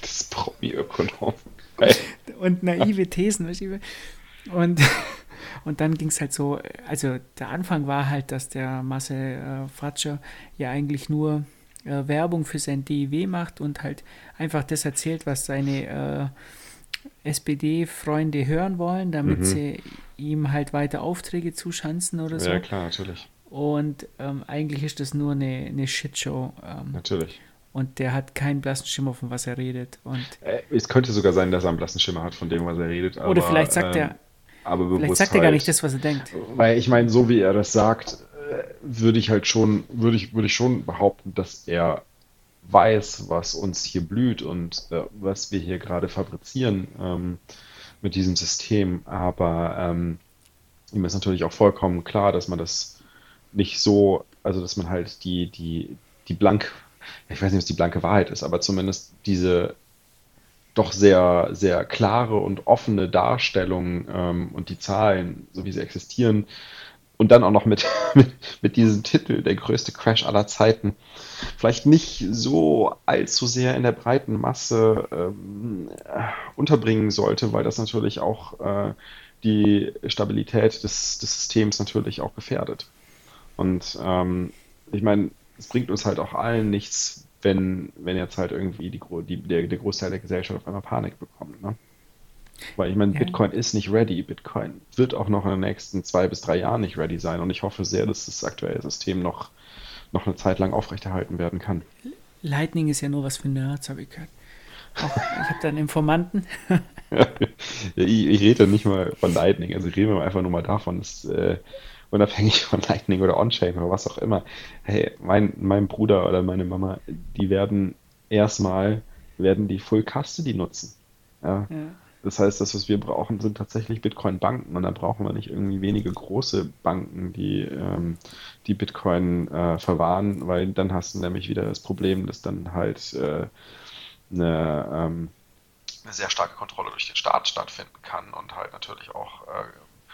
Speaker 6: das Promi-Ökonom.
Speaker 5: Und naive Thesen? Und, und dann ging es halt so, also der Anfang war halt, dass der Marcel äh, Fratscher ja eigentlich nur äh, Werbung für sein DIW macht und halt einfach das erzählt, was seine äh, SPD-Freunde hören wollen, damit mhm. sie ihm halt weiter Aufträge zuschanzen oder so.
Speaker 6: Ja, klar, natürlich.
Speaker 5: Und ähm, eigentlich ist das nur eine, eine Shitshow. Ähm,
Speaker 6: natürlich.
Speaker 5: Und der hat keinen blassen Schimmer, von was er redet. Und
Speaker 6: äh, es könnte sogar sein, dass er einen blassen Schimmer hat, von dem, was er redet. Aber,
Speaker 5: oder vielleicht sagt
Speaker 6: ähm,
Speaker 5: er, aber vielleicht sagt er gar nicht das, was er denkt.
Speaker 6: Weil ich meine, so wie er das sagt, äh, würde ich halt schon, würde ich, würde ich schon behaupten, dass er weiß, was uns hier blüht und äh, was wir hier gerade fabrizieren ähm, mit diesem System. Aber ähm, ihm ist natürlich auch vollkommen klar, dass man das nicht so, also dass man halt die, die, die blank ich weiß nicht, was die blanke Wahrheit ist, aber zumindest diese doch sehr, sehr klare und offene Darstellung ähm, und die Zahlen, so wie sie existieren, und dann auch noch mit, mit, mit diesem Titel, der größte Crash aller Zeiten, vielleicht nicht so allzu sehr in der breiten Masse ähm, unterbringen sollte, weil das natürlich auch äh, die Stabilität des, des Systems natürlich auch gefährdet. Und ähm, ich meine, es bringt uns halt auch allen nichts, wenn, wenn jetzt halt irgendwie die, die, der, der Großteil der Gesellschaft auf einmal Panik bekommt. Ne? Weil ich meine, ja. Bitcoin ist nicht ready. Bitcoin wird auch noch in den nächsten zwei bis drei Jahren nicht ready sein. Und ich hoffe sehr, dass das aktuelle System noch, noch eine Zeit lang aufrechterhalten werden kann.
Speaker 5: Lightning ist ja nur was für Nerds, habe ich gehört. Auch, ich habe da einen Informanten.
Speaker 6: ja, ich, ich rede nicht mal von Lightning. Also ich rede einfach nur mal davon, dass äh, unabhängig von Lightning oder On-Chain oder was auch immer. Hey, mein, mein Bruder oder meine Mama, die werden erstmal, werden die Full Custody nutzen. Ja. ja. Das heißt, das, was wir brauchen, sind tatsächlich Bitcoin-Banken und da brauchen wir nicht irgendwie wenige große Banken, die, ähm, die Bitcoin äh, verwahren, weil dann hast du nämlich wieder das Problem, dass dann halt äh, eine, ähm, eine sehr starke Kontrolle durch den Staat stattfinden kann und halt natürlich auch äh,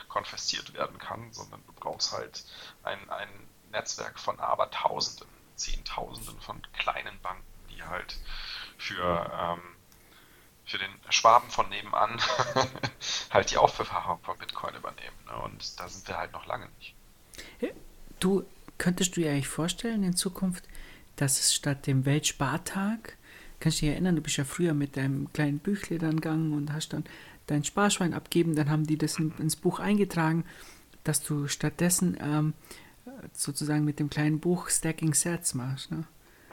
Speaker 6: konfisziert werden kann, sondern du brauchst halt ein, ein Netzwerk von Abertausenden, Zehntausenden von kleinen Banken, die halt für, ähm, für den Schwaben von nebenan halt die Aufbewahrung von Bitcoin übernehmen. Ne? Und da sind wir halt noch lange nicht.
Speaker 5: Du, könntest du dir eigentlich vorstellen in Zukunft, dass es statt dem Weltspartag, kannst du dich erinnern, du bist ja früher mit deinem kleinen Büchle dann gegangen und hast dann dein Sparschwein abgeben, dann haben die das in, ins Buch eingetragen, dass du stattdessen ähm, sozusagen mit dem kleinen Buch Stacking Sets machst. Ne?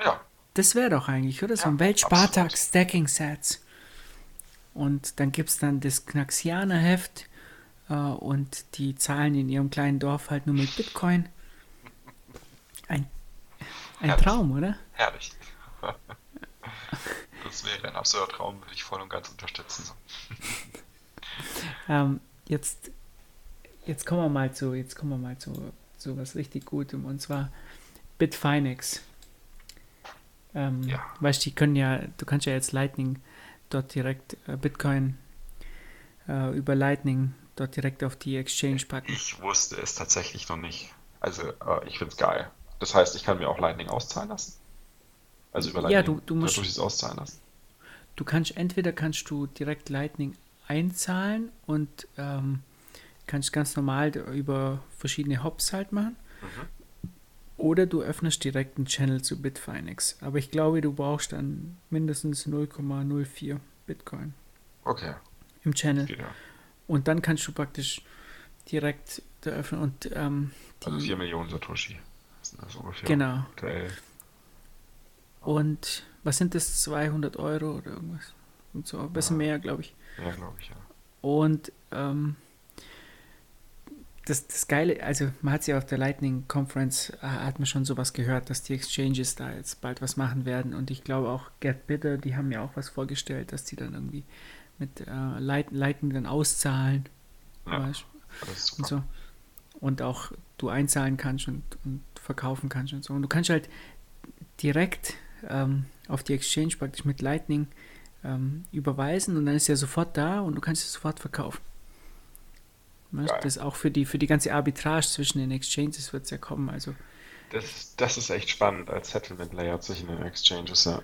Speaker 6: Ja.
Speaker 5: Das wäre doch eigentlich, oder? So ein Weltspartag Stacking Sets. Und dann gibt es dann das Knaxianer Heft äh, und die zahlen in ihrem kleinen Dorf halt nur mit Bitcoin. Ein, ein Traum, oder?
Speaker 6: Herrlich. Das wäre ein absurder Traum, würde ich voll und ganz unterstützen.
Speaker 5: ähm, jetzt, jetzt kommen wir mal zu, jetzt kommen wir mal zu, zu was richtig Gutem und zwar Bitfinex. Ähm, ja. Weißt du, die können ja, du kannst ja jetzt Lightning dort direkt äh, Bitcoin äh, über Lightning dort direkt auf die Exchange packen.
Speaker 6: Ich wusste es tatsächlich noch nicht. Also äh, ich finde es geil. Das heißt, ich kann mir auch Lightning auszahlen lassen. Also über Lightning
Speaker 5: ja, du, du musst,
Speaker 6: es auszahlen lassen.
Speaker 5: Du kannst entweder kannst du direkt Lightning einzahlen und ähm, kannst ganz normal über verschiedene Hops halt machen. Mhm. Oder du öffnest direkt einen Channel zu Bitfinex. Aber ich glaube, du brauchst dann mindestens 0,04 Bitcoin.
Speaker 6: Okay.
Speaker 5: Im Channel. Ja. Und dann kannst du praktisch direkt da öffnen und ähm,
Speaker 6: die, Also 4 Millionen Satoshi.
Speaker 5: Das ungefähr. Genau. Okay. Und was sind das? 200 Euro oder irgendwas? Und so, ein bisschen ja. mehr, glaube ich.
Speaker 6: Ja, glaube ich, ja.
Speaker 5: Und ähm, das, das Geile, also man hat ja auf der Lightning Conference, äh, hat man schon sowas gehört, dass die Exchanges da jetzt bald was machen werden. Und ich glaube auch Get Bitter, die haben ja auch was vorgestellt, dass die dann irgendwie mit äh, Light, Lightning dann auszahlen. Ja, und so. Und auch du einzahlen kannst und, und verkaufen kannst und so. Und du kannst halt direkt ähm, auf die Exchange praktisch mit Lightning ähm, überweisen und dann ist er sofort da und du kannst es sofort verkaufen. Das ist auch für die, für die ganze Arbitrage zwischen den Exchanges wird es ja kommen. Also
Speaker 6: das, das ist echt spannend als Settlement Layer zwischen den Exchanges, ja.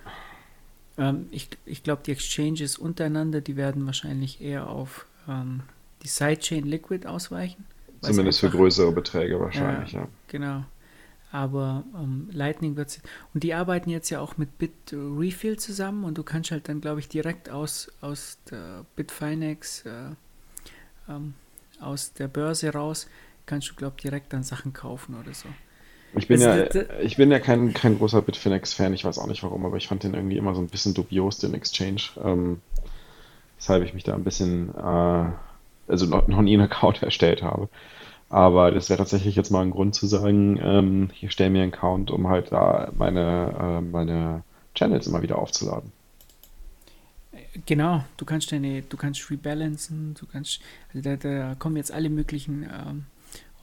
Speaker 5: Ähm, ich ich glaube, die Exchanges untereinander, die werden wahrscheinlich eher auf ähm, die Sidechain Liquid ausweichen.
Speaker 6: Zumindest für größere Beträge wahrscheinlich, ja. ja.
Speaker 5: Genau. Aber ähm, Lightning wird und die arbeiten jetzt ja auch mit Bitrefill zusammen und du kannst halt dann, glaube ich, direkt aus, aus der Bitfinex, äh, ähm, aus der Börse raus, kannst du, glaube ich, direkt dann Sachen kaufen oder so.
Speaker 6: Ich bin, ja, ich bin ja kein, kein großer Bitfinex-Fan, ich weiß auch nicht warum, aber ich fand den irgendwie immer so ein bisschen dubios, den Exchange. Ähm, weshalb ich mich da ein bisschen, äh, also noch, noch nie einen Account erstellt habe. Aber das wäre tatsächlich jetzt mal ein Grund zu sagen, ähm, ich stelle mir einen Account, um halt da meine, äh, meine Channels immer wieder aufzuladen.
Speaker 5: Genau, du kannst deine, du kannst rebalancen, du kannst, also da, da kommen jetzt alle möglichen ähm,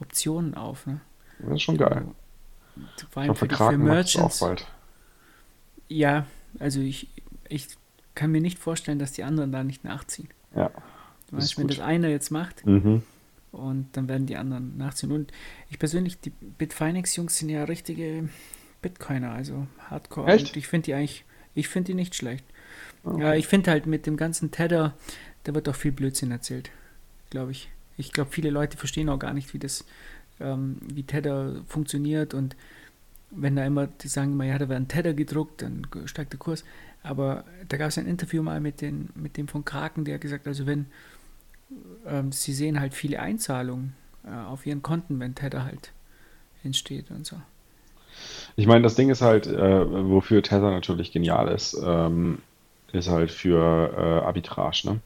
Speaker 5: Optionen auf. Ne?
Speaker 6: Das ist schon geil.
Speaker 5: Vor allem für, für Merchants. Auch bald. Ja, also ich, ich kann mir nicht vorstellen, dass die anderen da nicht nachziehen.
Speaker 6: Ja.
Speaker 5: Du weißt, wenn das einer jetzt macht mhm. Und dann werden die anderen nachziehen. Und ich persönlich, die Bitfinex-Jungs sind ja richtige Bitcoiner, also Hardcore.
Speaker 6: Echt?
Speaker 5: Und ich finde die eigentlich, ich finde die nicht schlecht. Okay. Ja, ich finde halt mit dem ganzen Tether, da wird doch viel Blödsinn erzählt, glaube ich. Ich glaube, viele Leute verstehen auch gar nicht, wie das ähm, wie Tether funktioniert und wenn da immer, die sagen immer, ja, da wird ein Tether gedruckt, dann steigt der Kurs. Aber da gab es ein Interview mal mit, den, mit dem von Kraken, der gesagt also wenn ähm, sie sehen halt viele Einzahlungen äh, auf ihren Konten, wenn Tether halt entsteht und so.
Speaker 6: Ich meine, das Ding ist halt, äh, wofür Tether natürlich genial ist, ähm, ist halt für äh, Arbitrage, ne?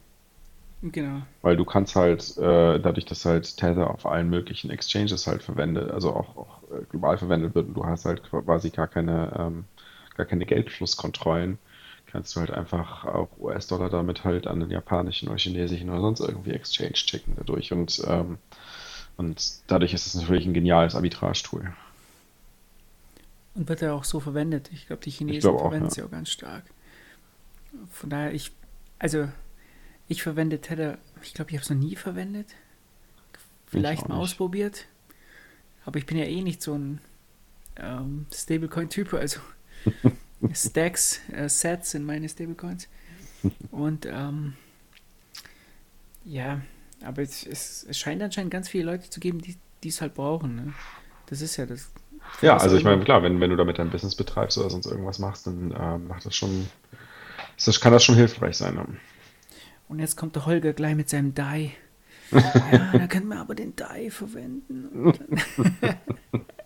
Speaker 5: Genau.
Speaker 6: Weil du kannst halt, äh, dadurch, dass halt Tether auf allen möglichen Exchanges halt verwendet, also auch, auch äh, global verwendet wird und du hast halt quasi gar keine, ähm, gar keine Geldflusskontrollen, kannst du halt einfach auch US-Dollar damit halt an den japanischen oder chinesischen oder sonst irgendwie Exchange checken dadurch und, ähm, und dadurch ist es natürlich ein geniales Arbitrage-Tool.
Speaker 5: Und wird ja auch so verwendet. Ich glaube, die Chinesen glaub verwenden es ja. auch ganz stark. Von daher, ich, also ich verwende Tether, ich glaube, ich habe es noch nie verwendet. Vielleicht mal ausprobiert. Aber ich bin ja eh nicht so ein ähm, Stablecoin-Typ, also Stacks, äh, Sets sind meine Stablecoins. Und ähm, ja, aber es, es, es, scheint anscheinend ganz viele Leute zu geben, die es halt brauchen. Ne? Das ist ja das.
Speaker 6: Ja, also ich meine, klar, wenn, wenn du damit dein Business betreibst oder sonst irgendwas machst, dann ähm, macht das schon, das, kann das schon hilfreich sein. Ne?
Speaker 5: Und jetzt kommt der Holger gleich mit seinem Die. ja, da können wir aber den Die verwenden.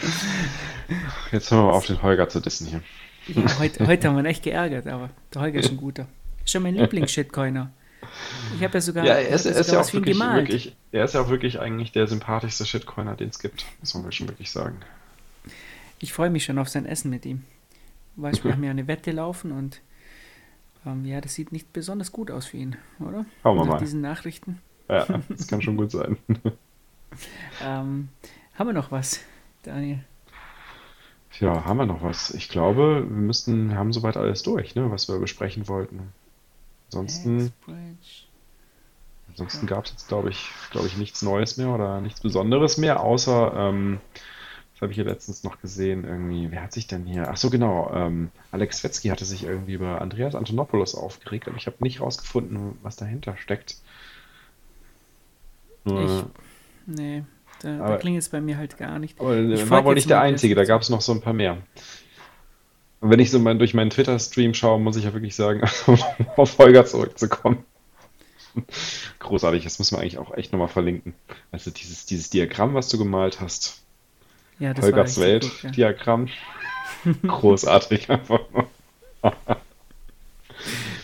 Speaker 6: jetzt hören wir mal auf, den Holger zu dissen hier.
Speaker 5: Ja, heute, heute haben wir ihn echt geärgert, aber der Holger ist ein guter. Ist schon mein Lieblings-Shitcoiner. Ich habe ja sogar,
Speaker 6: ja, er ist, er ist ja auch wirklich, wirklich, er ist ja auch wirklich eigentlich der sympathischste Shitcoiner, den es gibt, muss man schon wirklich sagen.
Speaker 5: Ich freue mich schon auf sein Essen mit ihm. Weil wir haben ja eine Wette laufen und ähm, ja, das sieht nicht besonders gut aus für ihn, oder?
Speaker 6: Schauen wir Nach mal.
Speaker 5: diesen Nachrichten.
Speaker 6: Ja, das kann schon gut sein.
Speaker 5: ähm, haben wir noch was, Daniel?
Speaker 6: Ja, haben wir noch was? Ich glaube, wir müssten, wir haben soweit alles durch, ne, was wir besprechen wollten. Ansonsten, ansonsten gab es jetzt, glaube ich, glaube ich, nichts Neues mehr oder nichts Besonderes mehr, außer ähm, das habe ich ja letztens noch gesehen, irgendwie, wer hat sich denn hier, ach so genau, ähm, Alex Wetzky hatte sich irgendwie über Andreas Antonopoulos aufgeregt, aber ich habe nicht rausgefunden, was dahinter steckt.
Speaker 5: Nur, ich, nee, da, aber, da klingt es bei mir halt gar nicht.
Speaker 6: Aber ich war wohl nicht der Einzige, da gab es noch so ein paar mehr. Und wenn ich so mein, durch meinen Twitter-Stream schaue, muss ich ja wirklich sagen, auf Holger zurückzukommen. Großartig, das müssen wir eigentlich auch echt nochmal verlinken. Also dieses, dieses Diagramm, was du gemalt hast, ja, das Holgers Welt-Diagramm. Ja. Großartig einfach.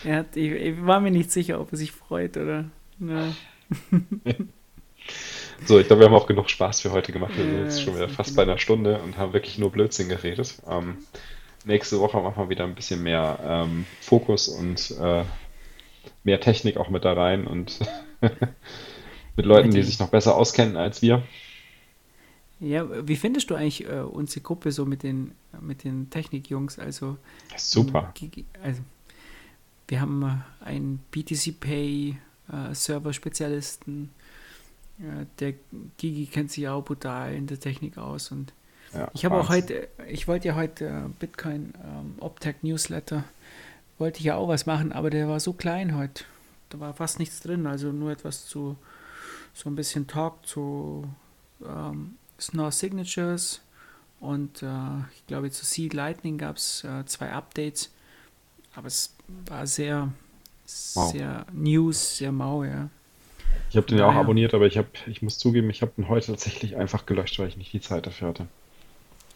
Speaker 5: er hat, ich, ich, war mir nicht sicher, ob er sich freut oder. Ja.
Speaker 6: So, ich glaube, wir haben auch genug Spaß für heute gemacht. Wir sind jetzt schon wieder fast bei einer Stunde und haben wirklich nur Blödsinn geredet. Ähm, nächste Woche machen wir wieder ein bisschen mehr ähm, Fokus und äh, mehr Technik auch mit da rein und mit Leuten, die sich noch besser auskennen als wir.
Speaker 5: Ja, wie findest du eigentlich äh, unsere Gruppe so mit den, mit den Technikjungs? Also,
Speaker 6: Super.
Speaker 5: Also, wir haben äh, einen BTC Pay äh, Server-Spezialisten. Äh, der Gigi kennt sich auch brutal in der Technik aus. Und ja, ich habe auch heute, ich wollte ja heute äh, Bitcoin ähm, Optech Newsletter, wollte ich ja auch was machen, aber der war so klein heute. Da war fast nichts drin, also nur etwas zu
Speaker 7: so ein bisschen Talk zu ähm, Snore Signatures und äh, ich glaube zu Seed Lightning gab es äh, zwei Updates, aber es war sehr,
Speaker 6: Wow.
Speaker 7: sehr News, sehr mau, ja.
Speaker 6: Ich habe den ja auch abonniert, aber ich, hab, ich muss zugeben, ich habe den heute tatsächlich einfach gelöscht, weil ich nicht die Zeit dafür hatte.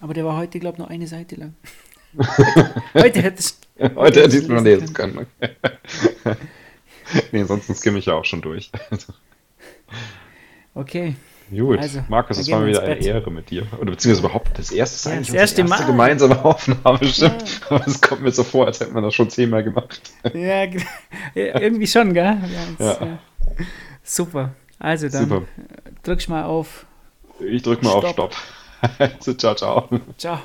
Speaker 7: Aber der war heute, glaube ich, nur eine Seite lang. heute hätte es.
Speaker 6: Heute hätte ich es mal lesen können. nee, ansonsten skimme ich ja auch schon durch.
Speaker 7: Okay.
Speaker 6: Gut,
Speaker 7: Also,
Speaker 6: Markus, es war mir wieder eine. Ehre mit dir. Oder beziehungsweise überhaupt das erste,
Speaker 7: Ja, das erste
Speaker 6: erste
Speaker 7: Mal.
Speaker 6: gemeinsame Aufnahme, stimmt. Aber es kommt mir so vor, als hätten wir das schon zehnmal gemacht.
Speaker 7: Ja, ge- ja, irgendwie schon, gell? Ja,
Speaker 6: Ja.
Speaker 7: Super. Also dann
Speaker 6: Super.
Speaker 7: drückst mal auf.
Speaker 6: Ich drücke mal auf
Speaker 7: Stopp.
Speaker 6: Stopp. also, ciao, ciao.
Speaker 7: Ciao.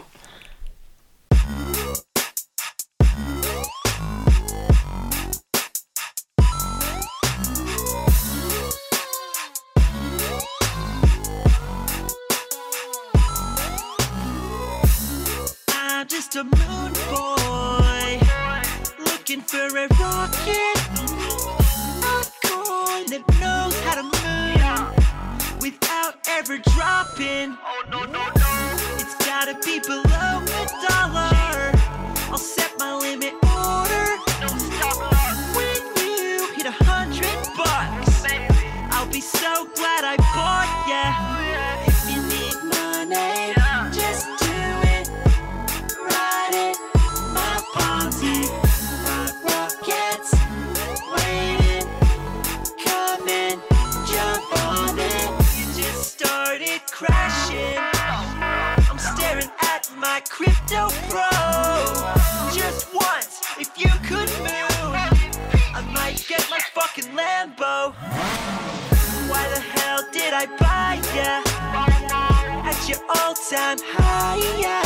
Speaker 5: I'm just a moon boy looking for a rocket, ever dropping. Oh no no no. It's gotta be believed. At your all-time high. Shit